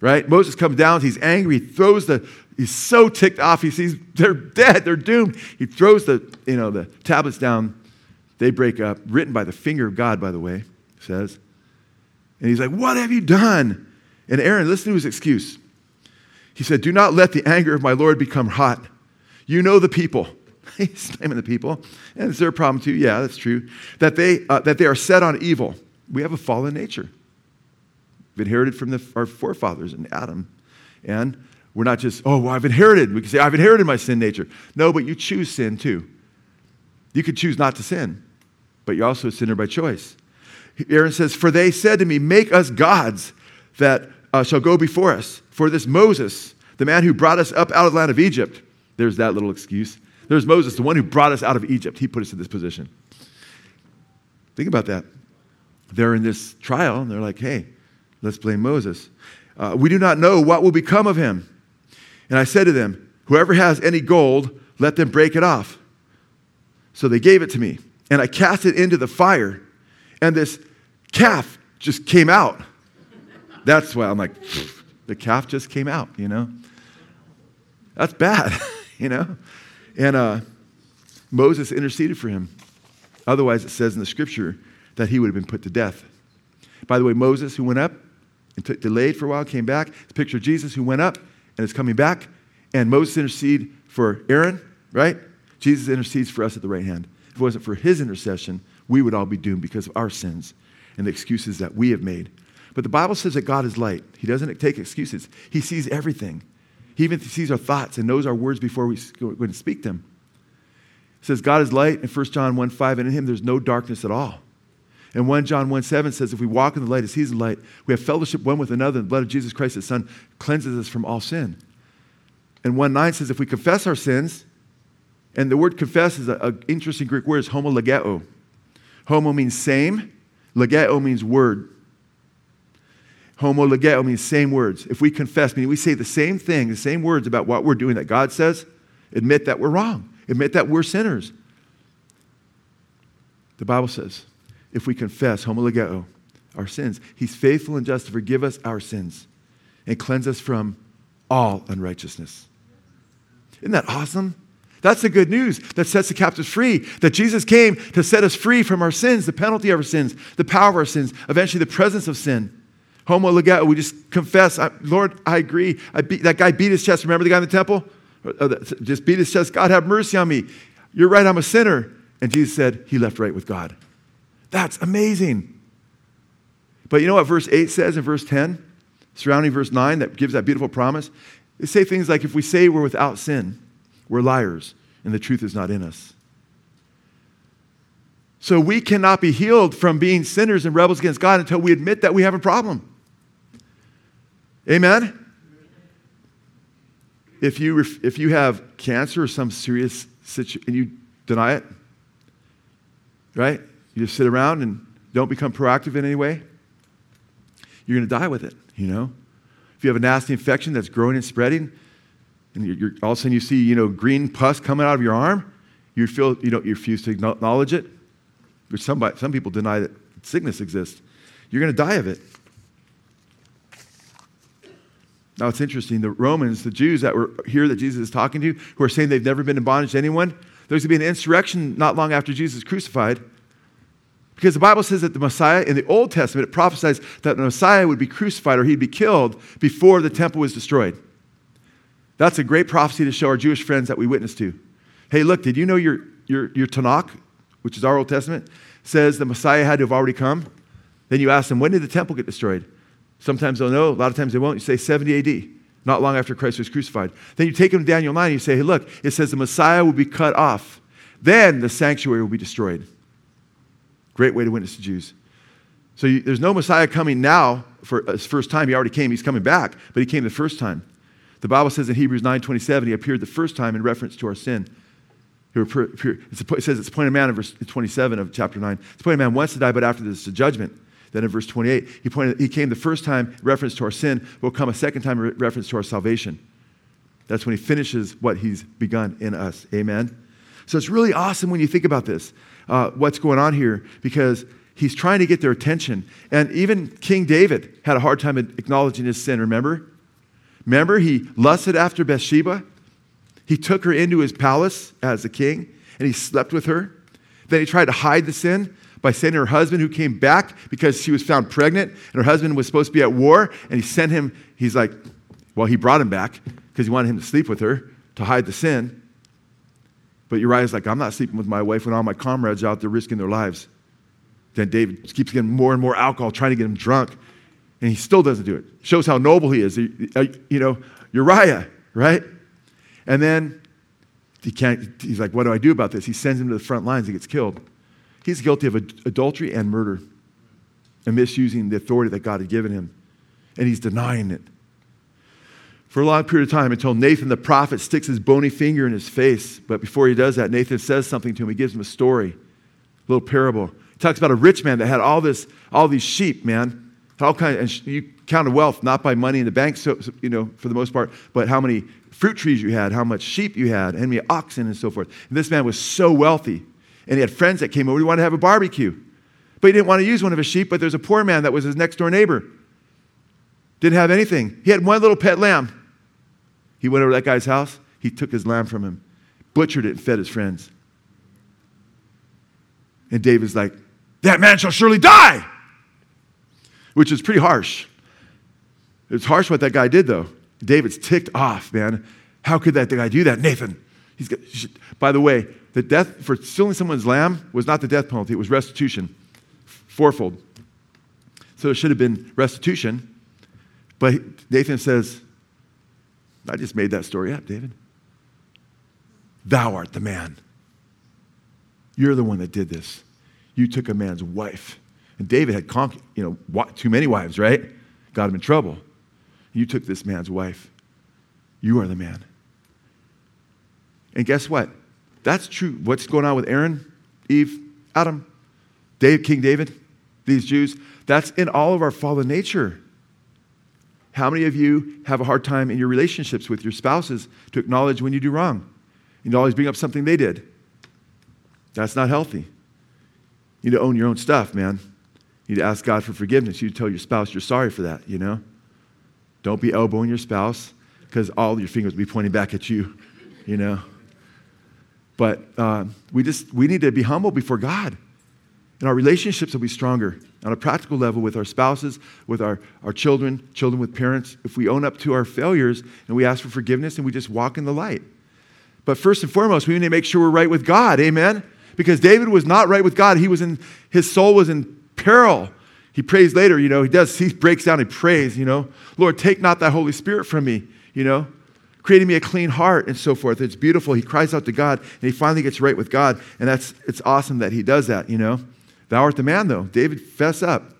right? Moses comes down, he's angry, he throws the, he's so ticked off, he sees they're dead, they're doomed. He throws the, you know, the tablets down, they break up, written by the finger of God, by the way, says. And he's like, What have you done? And Aaron, listen to his excuse. He said, Do not let the anger of my Lord become hot. You know the people. [LAUGHS] He's naming the people. And it's their problem too. Yeah, that's true. That they, uh, that they are set on evil. We have a fallen nature. We've inherited from the, our forefathers in Adam. And we're not just, oh, well, I've inherited. We can say, I've inherited my sin nature. No, but you choose sin too. You could choose not to sin, but you're also a sinner by choice. Aaron says, For they said to me, Make us gods that uh, shall go before us. For this Moses, the man who brought us up out of the land of Egypt, there's that little excuse. There's Moses, the one who brought us out of Egypt. He put us in this position. Think about that. They're in this trial, and they're like, hey, let's blame Moses. Uh, we do not know what will become of him. And I said to them, Whoever has any gold, let them break it off. So they gave it to me, and I cast it into the fire, and this calf just came out. That's why I'm like, the calf just came out, you know? That's bad, [LAUGHS] you know? And uh, Moses interceded for him. Otherwise, it says in the scripture that he would have been put to death. By the way, Moses, who went up and took, delayed for a while, came back. It's a picture of Jesus who went up and is coming back. And Moses interceded for Aaron, right? Jesus intercedes for us at the right hand. If it wasn't for his intercession, we would all be doomed because of our sins and the excuses that we have made. But the Bible says that God is light. He doesn't take excuses, He sees everything. He even sees our thoughts and knows our words before we go and speak them. It says God is light in 1 John 1 5, and in him there's no darkness at all. And 1 John 1 7 says, If we walk in the light as he's in the light, we have fellowship one with another, and the blood of Jesus Christ, his Son, cleanses us from all sin. And 1 9 says, If we confess our sins, and the word confess is an interesting Greek word, it's homologeo. Homo means same, legeo means word. Homologeo means same words. If we confess, meaning we say the same thing, the same words about what we're doing that God says, admit that we're wrong. Admit that we're sinners. The Bible says, if we confess, homologeo, our sins, He's faithful and just to forgive us our sins and cleanse us from all unrighteousness. Isn't that awesome? That's the good news that sets the captives free. That Jesus came to set us free from our sins, the penalty of our sins, the power of our sins, eventually the presence of sin. Homo legeo, we just confess, Lord, I agree. I beat, that guy beat his chest. Remember the guy in the temple? Uh, just beat his chest. God, have mercy on me. You're right, I'm a sinner. And Jesus said, He left right with God. That's amazing. But you know what verse 8 says in verse 10, surrounding verse 9, that gives that beautiful promise? They say things like, if we say we're without sin, we're liars, and the truth is not in us. So we cannot be healed from being sinners and rebels against God until we admit that we have a problem. Amen? If you, if you have cancer or some serious situation and you deny it, right? You just sit around and don't become proactive in any way, you're going to die with it, you know? If you have a nasty infection that's growing and spreading, and you're, you're, all of a sudden you see, you know, green pus coming out of your arm, you feel, you don't, you refuse to acknowledge it, which some people deny that sickness exists. You're going to die of it. Now it's interesting. The Romans, the Jews that were here that Jesus is talking to, who are saying they've never been in bondage to anyone, there's going to be an insurrection not long after Jesus is crucified. Because the Bible says that the Messiah, in the Old Testament, it prophesies that the Messiah would be crucified or he'd be killed before the temple was destroyed. That's a great prophecy to show our Jewish friends that we witness to. Hey, look, did you know your, your, your Tanakh, which is our Old Testament, says the Messiah had to have already come? Then you ask them, when did the temple get destroyed? Sometimes they'll know, a lot of times they won't. You say 70 AD, not long after Christ was crucified. Then you take them to Daniel 9 and you say, hey, look, it says the Messiah will be cut off. Then the sanctuary will be destroyed. Great way to witness to Jews. So you, there's no Messiah coming now for uh, his first time. He already came. He's coming back, but he came the first time. The Bible says in Hebrews 9:27 he appeared the first time in reference to our sin. It says it's appointed man in verse 27 of chapter 9. It's appointed man once to die, but after this is judgment. Then in verse 28, he pointed, he came the first time in reference to our sin, will come a second time reference to our salvation. That's when he finishes what he's begun in us. Amen. So it's really awesome when you think about this, uh, what's going on here, because he's trying to get their attention. And even King David had a hard time acknowledging his sin, remember? Remember, he lusted after Bathsheba. He took her into his palace as a king, and he slept with her. Then he tried to hide the sin by sending her husband, who came back because she was found pregnant, and her husband was supposed to be at war, and he sent him, he's like, well, he brought him back because he wanted him to sleep with her to hide the sin. But Uriah's like, I'm not sleeping with my wife when all my comrades out there risking their lives. Then David keeps getting more and more alcohol, trying to get him drunk, and he still doesn't do it. Shows how noble he is. Uh, you know, Uriah, right? And then he can't, he's like, What do I do about this? He sends him to the front lines, he gets killed. He's guilty of adultery and murder and misusing the authority that God had given him. And he's denying it for a long period of time until Nathan the prophet sticks his bony finger in his face. But before he does that, Nathan says something to him. He gives him a story, a little parable. He talks about a rich man that had all this, all these sheep, man. All kind of, and you counted wealth not by money in the bank, so, you know, for the most part, but how many fruit trees you had, how much sheep you had, how many oxen, and so forth. And this man was so wealthy, and he had friends that came over. He wanted to have a barbecue, but he didn't want to use one of his sheep. But there's a poor man that was his next door neighbor. Didn't have anything. He had one little pet lamb. He went over to that guy's house. He took his lamb from him, butchered it, and fed his friends. And David's like, That man shall surely die, which is pretty harsh. It's harsh what that guy did, though. David's ticked off, man. How could that guy do that? Nathan. He's got, by the way, the death for stealing someone's lamb was not the death penalty, it was restitution, fourfold. So it should have been restitution. But Nathan says, I just made that story up, David. Thou art the man. You're the one that did this. You took a man's wife. And David had conquered, you know, too many wives, right? Got him in trouble. You took this man's wife. You are the man. And guess what? That's true. What's going on with Aaron, Eve, Adam, Dave, King David, these Jews? That's in all of our fallen nature. How many of you have a hard time in your relationships with your spouses to acknowledge when you do wrong? You always bring up something they did. That's not healthy. You need to own your own stuff, man. You need to ask God for forgiveness. You need to tell your spouse you're sorry for that, you know? Don't be elbowing your spouse because all your fingers will be pointing back at you, you know? But uh, we just, we need to be humble before God. And our relationships will be stronger on a practical level with our spouses, with our, our children, children with parents, if we own up to our failures and we ask for forgiveness and we just walk in the light. But first and foremost, we need to make sure we're right with God. Amen? Because David was not right with God. He was in, his soul was in peril. He prays later, you know, he does, he breaks down and prays, you know, Lord, take not that Holy Spirit from me, you know, creating me a clean heart and so forth. It's beautiful. He cries out to God and he finally gets right with God. And that's, it's awesome that he does that, you know. Thou art the man, though. David, fess up.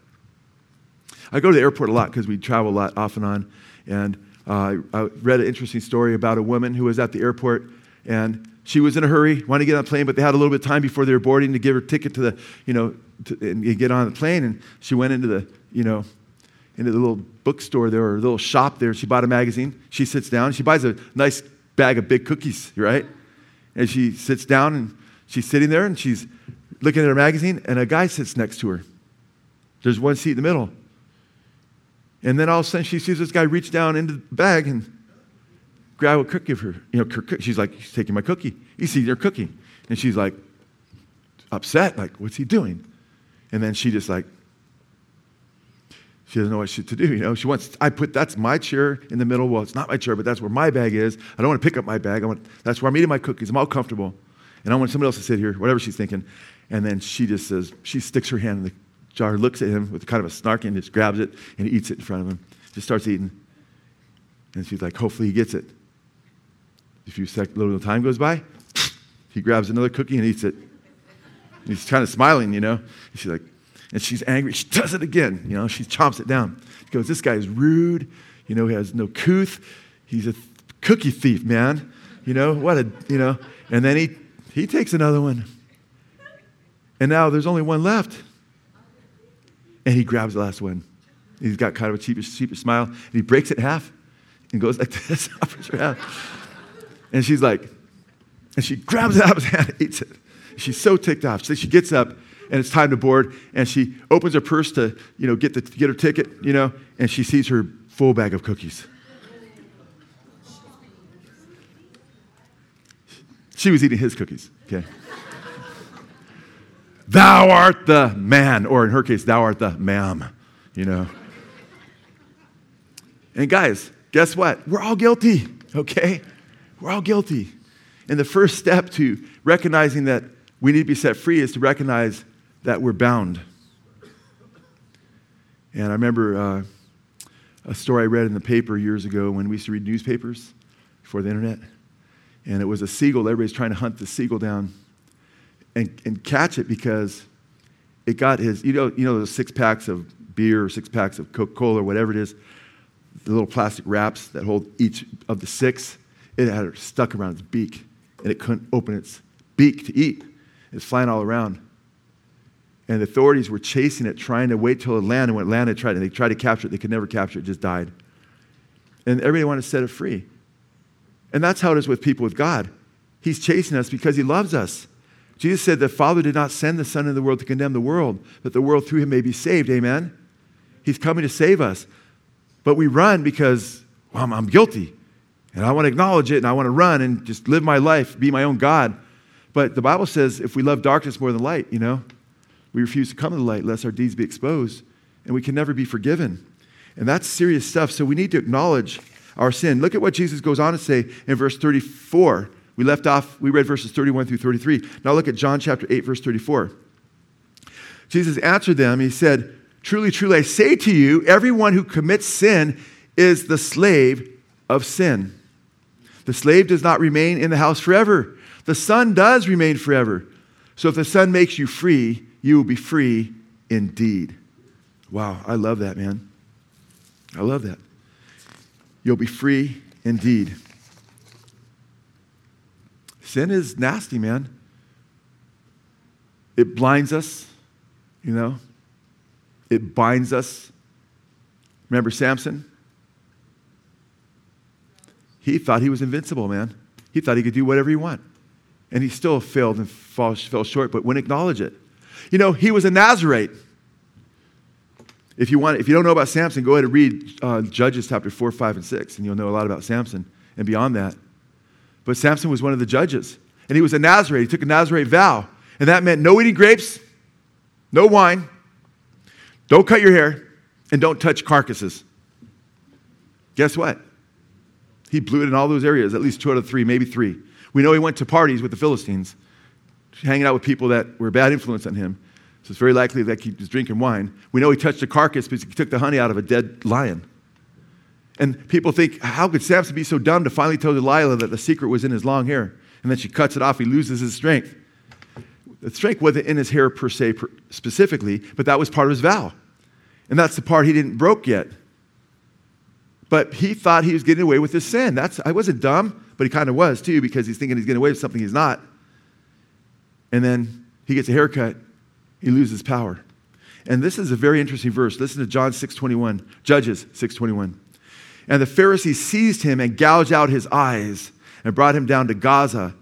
I go to the airport a lot because we travel a lot off and on. And uh, I read an interesting story about a woman who was at the airport and she was in a hurry, wanted to get on a plane, but they had a little bit of time before they were boarding to give her ticket to the, you know, to, and get on the plane. And she went into the, you know, into the little bookstore there or a little shop there. She bought a magazine. She sits down. She buys a nice bag of big cookies, right? And she sits down and she's sitting there and she's looking at her magazine, and a guy sits next to her. There's one seat in the middle. And then all of a sudden, she sees this guy reach down into the bag and grab a cookie of her. You know, she's like, he's taking my cookie. He sees her cookie. And she's like, upset, like, what's he doing? And then she just like, she doesn't know what she, to do, you know. She wants, I put, that's my chair in the middle. Well, it's not my chair, but that's where my bag is. I don't want to pick up my bag. I want, that's where I'm eating my cookies. I'm all comfortable. And I want somebody else to sit here, whatever she's thinking. And then she just says, she sticks her hand in the jar, looks at him with kind of a snark and just grabs it and eats it in front of him. Just starts eating. And she's like, hopefully he gets it. A few sec- little time goes by, [SNIFFS] he grabs another cookie and eats it. And he's kind of smiling, you know. And she's like, and she's angry. She does it again, you know. She chomps it down. She goes, this guy is rude. You know, he has no couth. He's a th- cookie thief, man. You know, what a, you know. And then he, he takes another one. And now there's only one left. And he grabs the last one. He's got kind of a sheepish, sheepish smile, and he breaks it in half and goes like [LAUGHS] this, offers her hand. And she's like, and she grabs it out of his hand and eats it. She's so ticked off. So she gets up and it's time to board, and she opens her purse to, you know, get, the, get her ticket, you know, and she sees her full bag of cookies. She was eating his cookies, okay? thou art the man, or in her case, thou art the ma'am, you know. And guys, guess what? We're all guilty, okay? We're all guilty. And the first step to recognizing that we need to be set free is to recognize that we're bound. And I remember uh, a story I read in the paper years ago when we used to read newspapers before the internet. And it was a seagull. Everybody's trying to hunt the seagull down and, and catch it because it got his, you know, you know, those six packs of beer or six packs of Coca Cola or whatever it is, the little plastic wraps that hold each of the six, it had it stuck around its beak and it couldn't open its beak to eat. It's flying all around. And the authorities were chasing it, trying to wait till it landed. When it landed, tried, and they tried to capture it. They could never capture it, it just died. And everybody wanted to set it free. And that's how it is with people with God. He's chasing us because he loves us. Jesus said the Father did not send the Son into the world to condemn the world, but the world through him may be saved. Amen? He's coming to save us. But we run because, well, I'm, I'm guilty. And I want to acknowledge it and I want to run and just live my life, be my own God. But the Bible says if we love darkness more than light, you know, we refuse to come to the light lest our deeds be exposed, and we can never be forgiven. And that's serious stuff. So we need to acknowledge our sin. Look at what Jesus goes on to say in verse 34. We left off, we read verses 31 through 33. Now look at John chapter 8, verse 34. Jesus answered them, He said, Truly, truly, I say to you, everyone who commits sin is the slave of sin. The slave does not remain in the house forever, the son does remain forever. So if the son makes you free, you will be free indeed. Wow, I love that, man. I love that. You'll be free indeed. Sin is nasty, man. It blinds us, you know, it binds us. Remember Samson? He thought he was invincible, man. He thought he could do whatever he want. And he still failed and fell short, but wouldn't acknowledge it. You know, he was a Nazarite. If you, want, if you don't know about Samson, go ahead and read uh, Judges chapter 4, 5, and 6, and you'll know a lot about Samson and beyond that. But Samson was one of the judges, and he was a Nazarite. He took a Nazarite vow, and that meant no eating grapes, no wine, don't cut your hair, and don't touch carcasses. Guess what? He blew it in all those areas, at least two out of three, maybe three. We know he went to parties with the Philistines hanging out with people that were a bad influence on him. So it's very likely that he was drinking wine. We know he touched a carcass because he took the honey out of a dead lion. And people think, how could Samson be so dumb to finally tell Delilah that the secret was in his long hair? And then she cuts it off, he loses his strength. The strength wasn't in his hair per se, per, specifically, but that was part of his vow. And that's the part he didn't broke yet. But he thought he was getting away with his sin. That's, I wasn't dumb, but he kind of was too, because he's thinking he's getting away with something he's not and then he gets a haircut, he loses power. And this is a very interesting verse. Listen to John 6:21, Judges 6:21. And the Pharisees seized him and gouged out his eyes and brought him down to Gaza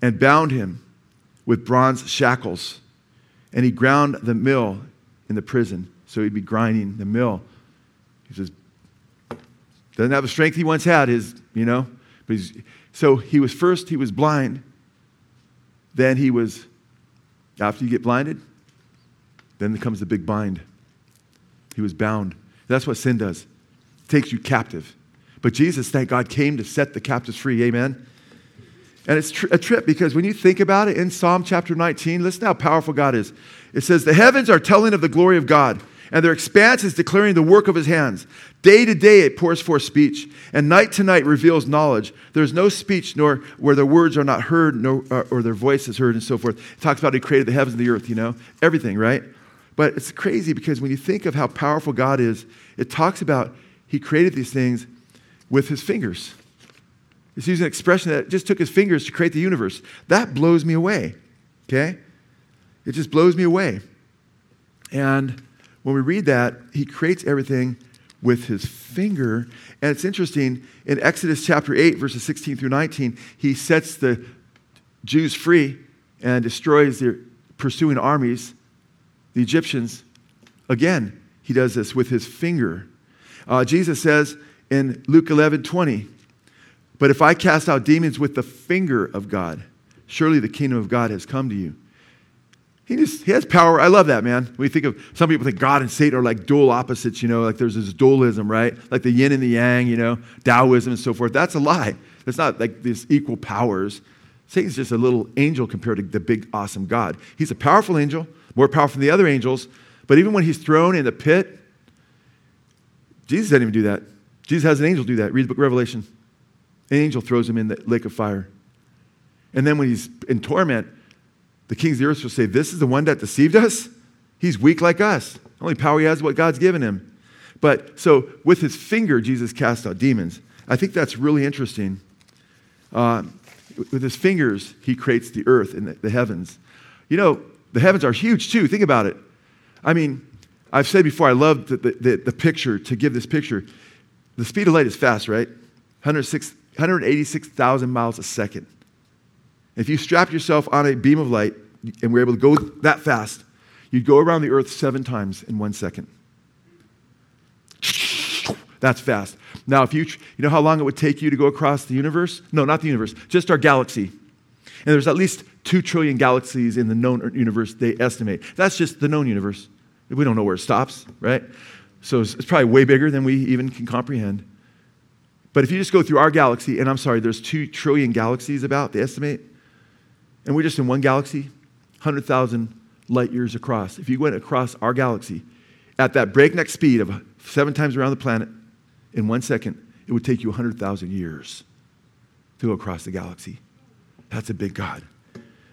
and bound him with bronze shackles. And he ground the mill in the prison. So he'd be grinding the mill. He says, doesn't have the strength he once had, his, you know. But so he was first, he was blind. Then he was, after you get blinded, then comes the big bind. He was bound. That's what sin does. It takes you captive. But Jesus, thank God, came to set the captives free. Amen. And it's tr- a trip because when you think about it in Psalm chapter 19, listen how powerful God is. It says, The heavens are telling of the glory of God and their expanse is declaring the work of his hands. Day to day it pours forth speech, and night to night reveals knowledge. There is no speech nor where their words are not heard, nor, uh, or their voice is heard, and so forth. It talks about he created the heavens and the earth, you know, everything, right? But it's crazy because when you think of how powerful God is, it talks about he created these things with his fingers. It's using an expression that just took his fingers to create the universe. That blows me away, okay? It just blows me away. And when we read that, he creates everything with his finger. And it's interesting, in Exodus chapter 8, verses 16 through 19, he sets the Jews free and destroys their pursuing armies, the Egyptians. Again, he does this with his finger. Uh, Jesus says in Luke 11 20, But if I cast out demons with the finger of God, surely the kingdom of God has come to you. He just he has power. I love that, man. We think of some people think God and Satan are like dual opposites, you know, like there's this dualism, right? Like the yin and the yang, you know, Taoism and so forth. That's a lie. It's not like these equal powers. Satan's just a little angel compared to the big, awesome God. He's a powerful angel, more powerful than the other angels. But even when he's thrown in the pit, Jesus didn't even do that. Jesus has an angel do that. Read the book of Revelation. An angel throws him in the lake of fire. And then when he's in torment, the kings of the earth will say, This is the one that deceived us? He's weak like us. Only power he has is what God's given him. But so with his finger, Jesus cast out demons. I think that's really interesting. Uh, with his fingers, he creates the earth and the, the heavens. You know, the heavens are huge too. Think about it. I mean, I've said before, I love the, the, the, picture, to give this picture. The speed of light is fast, right? 186,000 miles a second. If you strap yourself on a beam of light and we're able to go that fast, you'd go around the earth seven times in one second. That's fast. Now, if you, you know how long it would take you to go across the universe? No, not the universe, just our galaxy. And there's at least two trillion galaxies in the known universe, they estimate. That's just the known universe. We don't know where it stops, right? So it's, it's probably way bigger than we even can comprehend. But if you just go through our galaxy, and I'm sorry, there's two trillion galaxies about, they estimate, and we're just in one galaxy, 100,000 light years across. If you went across our galaxy at that breakneck speed of seven times around the planet in one second, it would take you 100,000 years to go across the galaxy. That's a big God.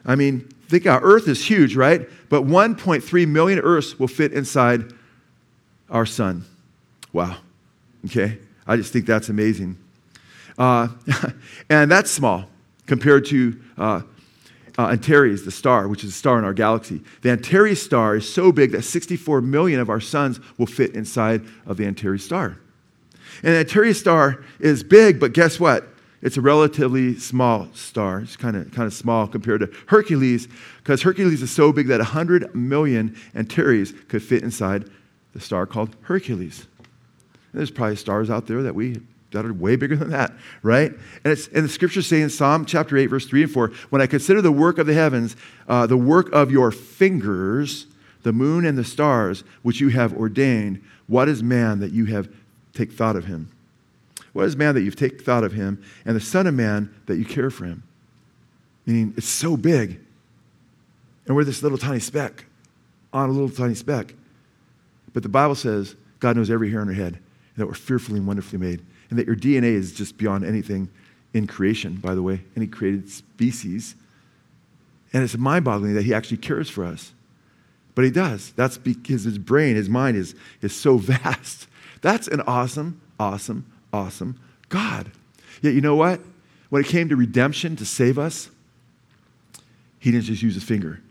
I mean, think how Earth is huge, right? But 1.3 million Earths will fit inside our sun. Wow. Okay? I just think that's amazing. Uh, [LAUGHS] and that's small compared to uh, uh, Antares, the star, which is a star in our galaxy. The Antares star is so big that 64 million of our suns will fit inside of the Antares star. And the Antares star is big, but guess what? It's a relatively small star. It's kind of kind of small compared to Hercules, because Hercules is so big that 100 million Antares could fit inside the star called Hercules. And there's probably stars out there that we that are way bigger than that, right? And, it's, and the scriptures say in Psalm chapter 8, verse 3 and 4 when I consider the work of the heavens, uh, the work of your fingers, the moon and the stars, which you have ordained, what is man that you have take thought of him? What is man that you've taken thought of him, and the Son of Man that you care for him? Meaning, it's so big. And we're this little tiny speck on a little tiny speck. But the Bible says God knows every hair on our head, and that we're fearfully and wonderfully made and that your DNA is just beyond anything in creation, by the way, any created species. And it's mind boggling that he actually cares for us. But he does. That's because his brain, his mind is, is so [LAUGHS] vast. That's an awesome, awesome, awesome God. Yet, you know what? When it came to redemption to save us, he didn't just use his finger.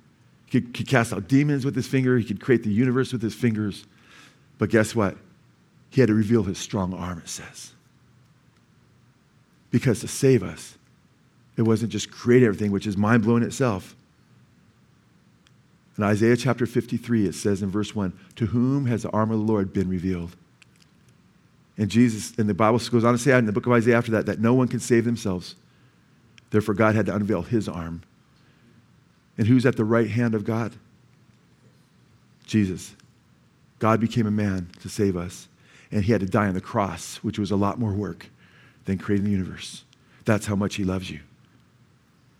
He could, could cast out demons with his finger, he could create the universe with his fingers. But guess what? He had to reveal his strong arm, it says. Because to save us, it wasn't just create everything, which is mind blowing itself. In Isaiah chapter 53, it says in verse 1 To whom has the arm of the Lord been revealed? And Jesus, and the Bible goes on to say in the book of Isaiah after that, that no one can save themselves. Therefore, God had to unveil his arm. And who's at the right hand of God? Jesus. God became a man to save us. And he had to die on the cross, which was a lot more work than creating the universe. That's how much He loves you.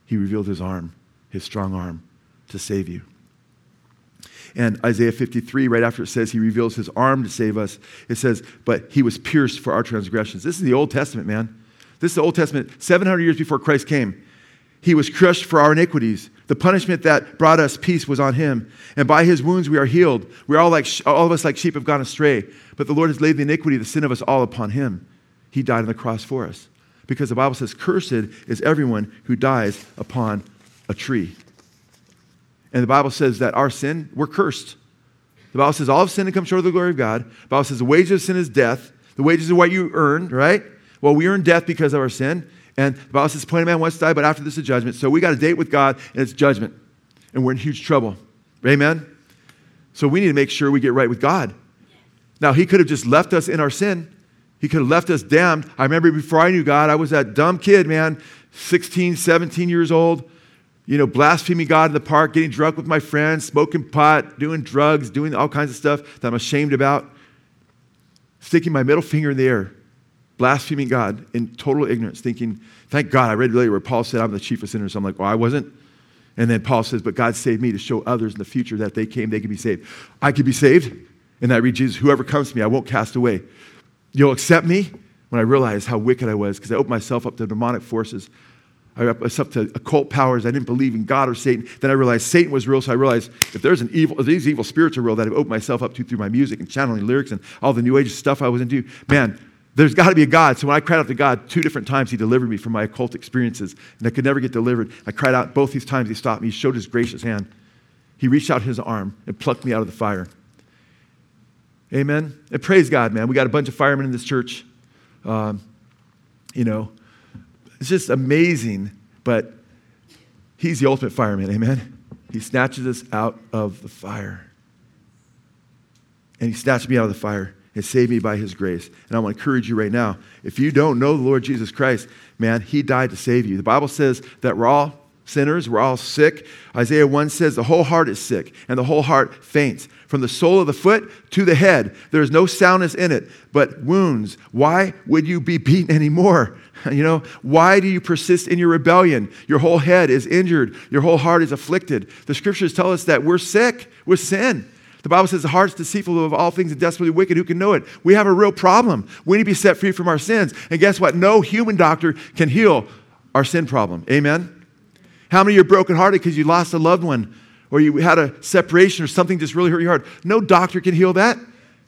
He revealed His arm, His strong arm, to save you. And Isaiah 53, right after it says He reveals His arm to save us, it says, But He was pierced for our transgressions. This is the Old Testament, man. This is the Old Testament, 700 years before Christ came. He was crushed for our iniquities. The punishment that brought us peace was on him. And by his wounds we are healed. We're all like all of us like sheep have gone astray. But the Lord has laid the iniquity, the sin of us all upon him. He died on the cross for us. Because the Bible says, Cursed is everyone who dies upon a tree. And the Bible says that our sin, we're cursed. The Bible says all of sin and come short of the glory of God. The Bible says the wages of sin is death. The wages of what you earned, right? Well, we earn death because of our sin. And the Bible says, plain man wants to die, but after this is judgment. So we got a date with God, and it's judgment. And we're in huge trouble. Amen? So we need to make sure we get right with God. Now, He could have just left us in our sin. He could have left us damned. I remember before I knew God, I was that dumb kid, man, 16, 17 years old, you know, blaspheming God in the park, getting drunk with my friends, smoking pot, doing drugs, doing all kinds of stuff that I'm ashamed about, sticking my middle finger in the air blaspheming God in total ignorance, thinking, thank God, I read earlier where Paul said, I'm the chief of sinners. I'm like, well, I wasn't. And then Paul says, but God saved me to show others in the future that they came, they could be saved. I could be saved. And I read Jesus, whoever comes to me, I won't cast away. You'll accept me when I realized how wicked I was because I opened myself up to demonic forces. I opened myself to occult powers. I didn't believe in God or Satan. Then I realized Satan was real, so I realized if there's an evil, these evil spirits are real that I've opened myself up to through my music and channeling lyrics and all the new age stuff I was into, man, there's got to be a God. So when I cried out to God two different times, He delivered me from my occult experiences, and I could never get delivered. I cried out both these times. He stopped me. He showed His gracious hand. He reached out His arm and plucked me out of the fire. Amen. And praise God, man. We got a bunch of firemen in this church. Um, you know, it's just amazing. But He's the ultimate fireman. Amen. He snatches us out of the fire. And He snatched me out of the fire and saved me by his grace. And I want to encourage you right now if you don't know the Lord Jesus Christ, man, he died to save you. The Bible says that we're all sinners, we're all sick. Isaiah 1 says the whole heart is sick and the whole heart faints. From the sole of the foot to the head, there is no soundness in it, but wounds. Why would you be beaten anymore? [LAUGHS] You know, why do you persist in your rebellion? Your whole head is injured, your whole heart is afflicted. The scriptures tell us that we're sick with sin. The Bible says the heart is deceitful of all things and desperately wicked. Who can know it? We have a real problem. We need to be set free from our sins. And guess what? No human doctor can heal our sin problem. Amen? How many of you are brokenhearted because you lost a loved one or you had a separation or something just really hurt your heart? No doctor can heal that.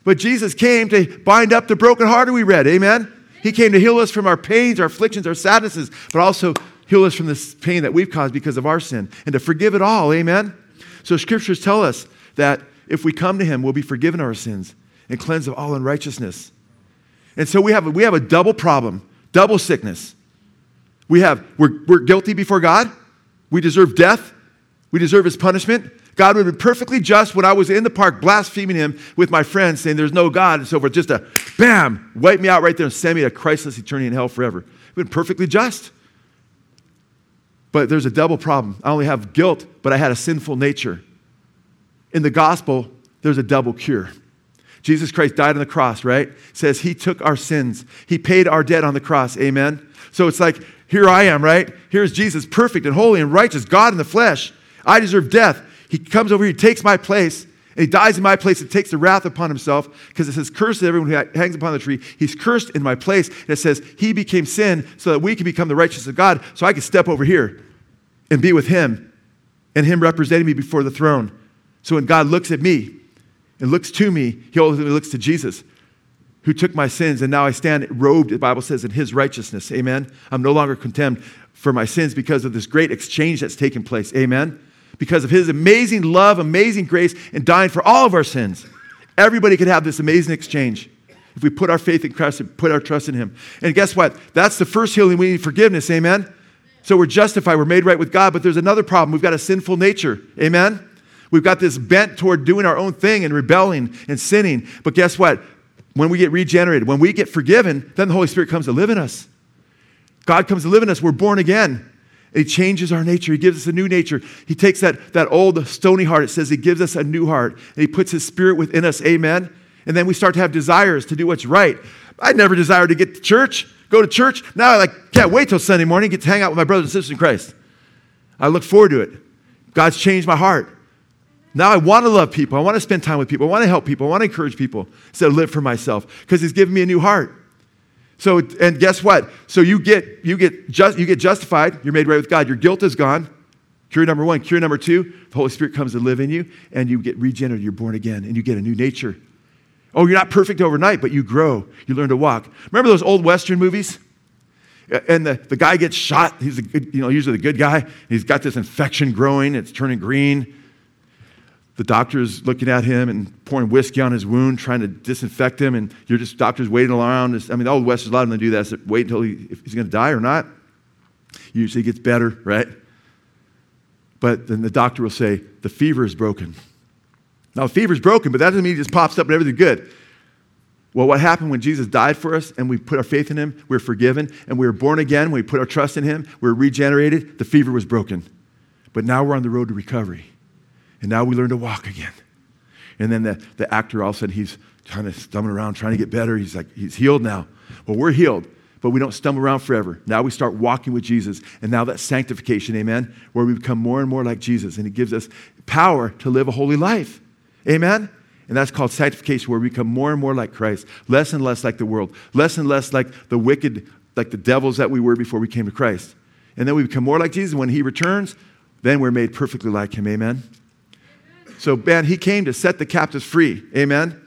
But Jesus came to bind up the brokenhearted, we read. Amen? He came to heal us from our pains, our afflictions, our sadnesses, but also heal us from this pain that we've caused because of our sin and to forgive it all. Amen? So scriptures tell us that if we come to him, we'll be forgiven our sins and cleansed of all unrighteousness. And so we have, we have a double problem, double sickness. We have, we're, we're guilty before God. We deserve death. We deserve his punishment. God would have been perfectly just when I was in the park blaspheming him with my friends, saying there's no God and so forth. Just a bam, wipe me out right there and send me to Christless eternity in hell forever. It would have been perfectly just. But there's a double problem. I only have guilt, but I had a sinful nature in the gospel, there's a double cure. Jesus Christ died on the cross, right? Says he took our sins. He paid our debt on the cross. Amen. So it's like, here I am, right? Here's Jesus, perfect and holy and righteous, God in the flesh. I deserve death. He comes over here, he takes my place, and he dies in my place and takes the wrath upon himself because it says, Cursed is everyone who hangs upon the tree. He's cursed in my place. And it says, He became sin so that we can become the righteousness of God, so I can step over here and be with him and him representing me before the throne. So when God looks at me and looks to me, he ultimately looks to Jesus, who took my sins, and now I stand robed, the Bible says, in his righteousness. Amen. I'm no longer condemned for my sins because of this great exchange that's taken place. Amen. Because of his amazing love, amazing grace, and dying for all of our sins. Everybody could have this amazing exchange if we put our faith in Christ and put our trust in him. And guess what? That's the first healing. We need forgiveness. Amen. So we're justified, we're made right with God, but there's another problem. We've got a sinful nature. Amen. We've got this bent toward doing our own thing and rebelling and sinning. But guess what? When we get regenerated, when we get forgiven, then the Holy Spirit comes to live in us. God comes to live in us. We're born again. He changes our nature. He gives us a new nature. He takes that, that old stony heart, it says He gives us a new heart, and He puts His Spirit within us. Amen. And then we start to have desires to do what's right. I never desired to get to church, go to church. Now I like can't wait till Sunday morning, get to hang out with my brothers and sisters in Christ. I look forward to it. God's changed my heart. Now I want to love people. I want to spend time with people. I want to help people. I want to encourage people instead of live for myself because he's given me a new heart. So, and guess what? So you get, you get, just, you get justified. You're made right with God. Your guilt is gone. Cure number one. Cure number two, the Holy Spirit comes to live in you and you get regenerated. You're born again and you get a new nature. Oh, you're not perfect overnight, but you grow. You learn to walk. Remember those old Western movies? And the, the guy gets shot. He's a good, you know, usually the good guy. He's got this infection growing. It's turning green the doctor's looking at him and pouring whiskey on his wound, trying to disinfect him, and you're just doctor's waiting around. I mean, the old West, a lot of them to do that. So wait until he, if he's going to die or not. Usually gets better, right? But then the doctor will say, the fever is broken. Now, the fever's broken, but that doesn't mean it just pops up and everything's good. Well, what happened when Jesus died for us and we put our faith in him, we are forgiven, and we were born again, we put our trust in him, we are regenerated, the fever was broken. But now we're on the road to recovery. And now we learn to walk again. And then the, the actor all of a sudden he's kind of stumbling around trying to get better. He's like, he's healed now. Well, we're healed, but we don't stumble around forever. Now we start walking with Jesus. And now that sanctification, amen, where we become more and more like Jesus. And he gives us power to live a holy life. Amen? And that's called sanctification, where we become more and more like Christ, less and less like the world, less and less like the wicked, like the devils that we were before we came to Christ. And then we become more like Jesus. When he returns, then we're made perfectly like him. Amen? So, man, he came to set the captives free. Amen?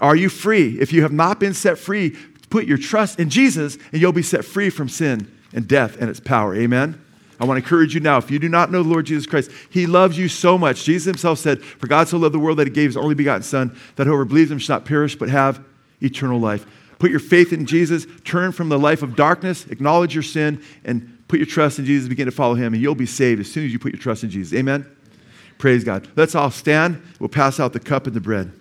Are you free? If you have not been set free, put your trust in Jesus and you'll be set free from sin and death and its power. Amen? I want to encourage you now. If you do not know the Lord Jesus Christ, He loves you so much. Jesus Himself said, For God so loved the world that He gave His only begotten Son, that whoever believes Him shall not perish but have eternal life. Put your faith in Jesus, turn from the life of darkness, acknowledge your sin, and put your trust in Jesus, begin to follow Him, and you'll be saved as soon as you put your trust in Jesus. Amen? Praise God. Let's all stand. We'll pass out the cup and the bread.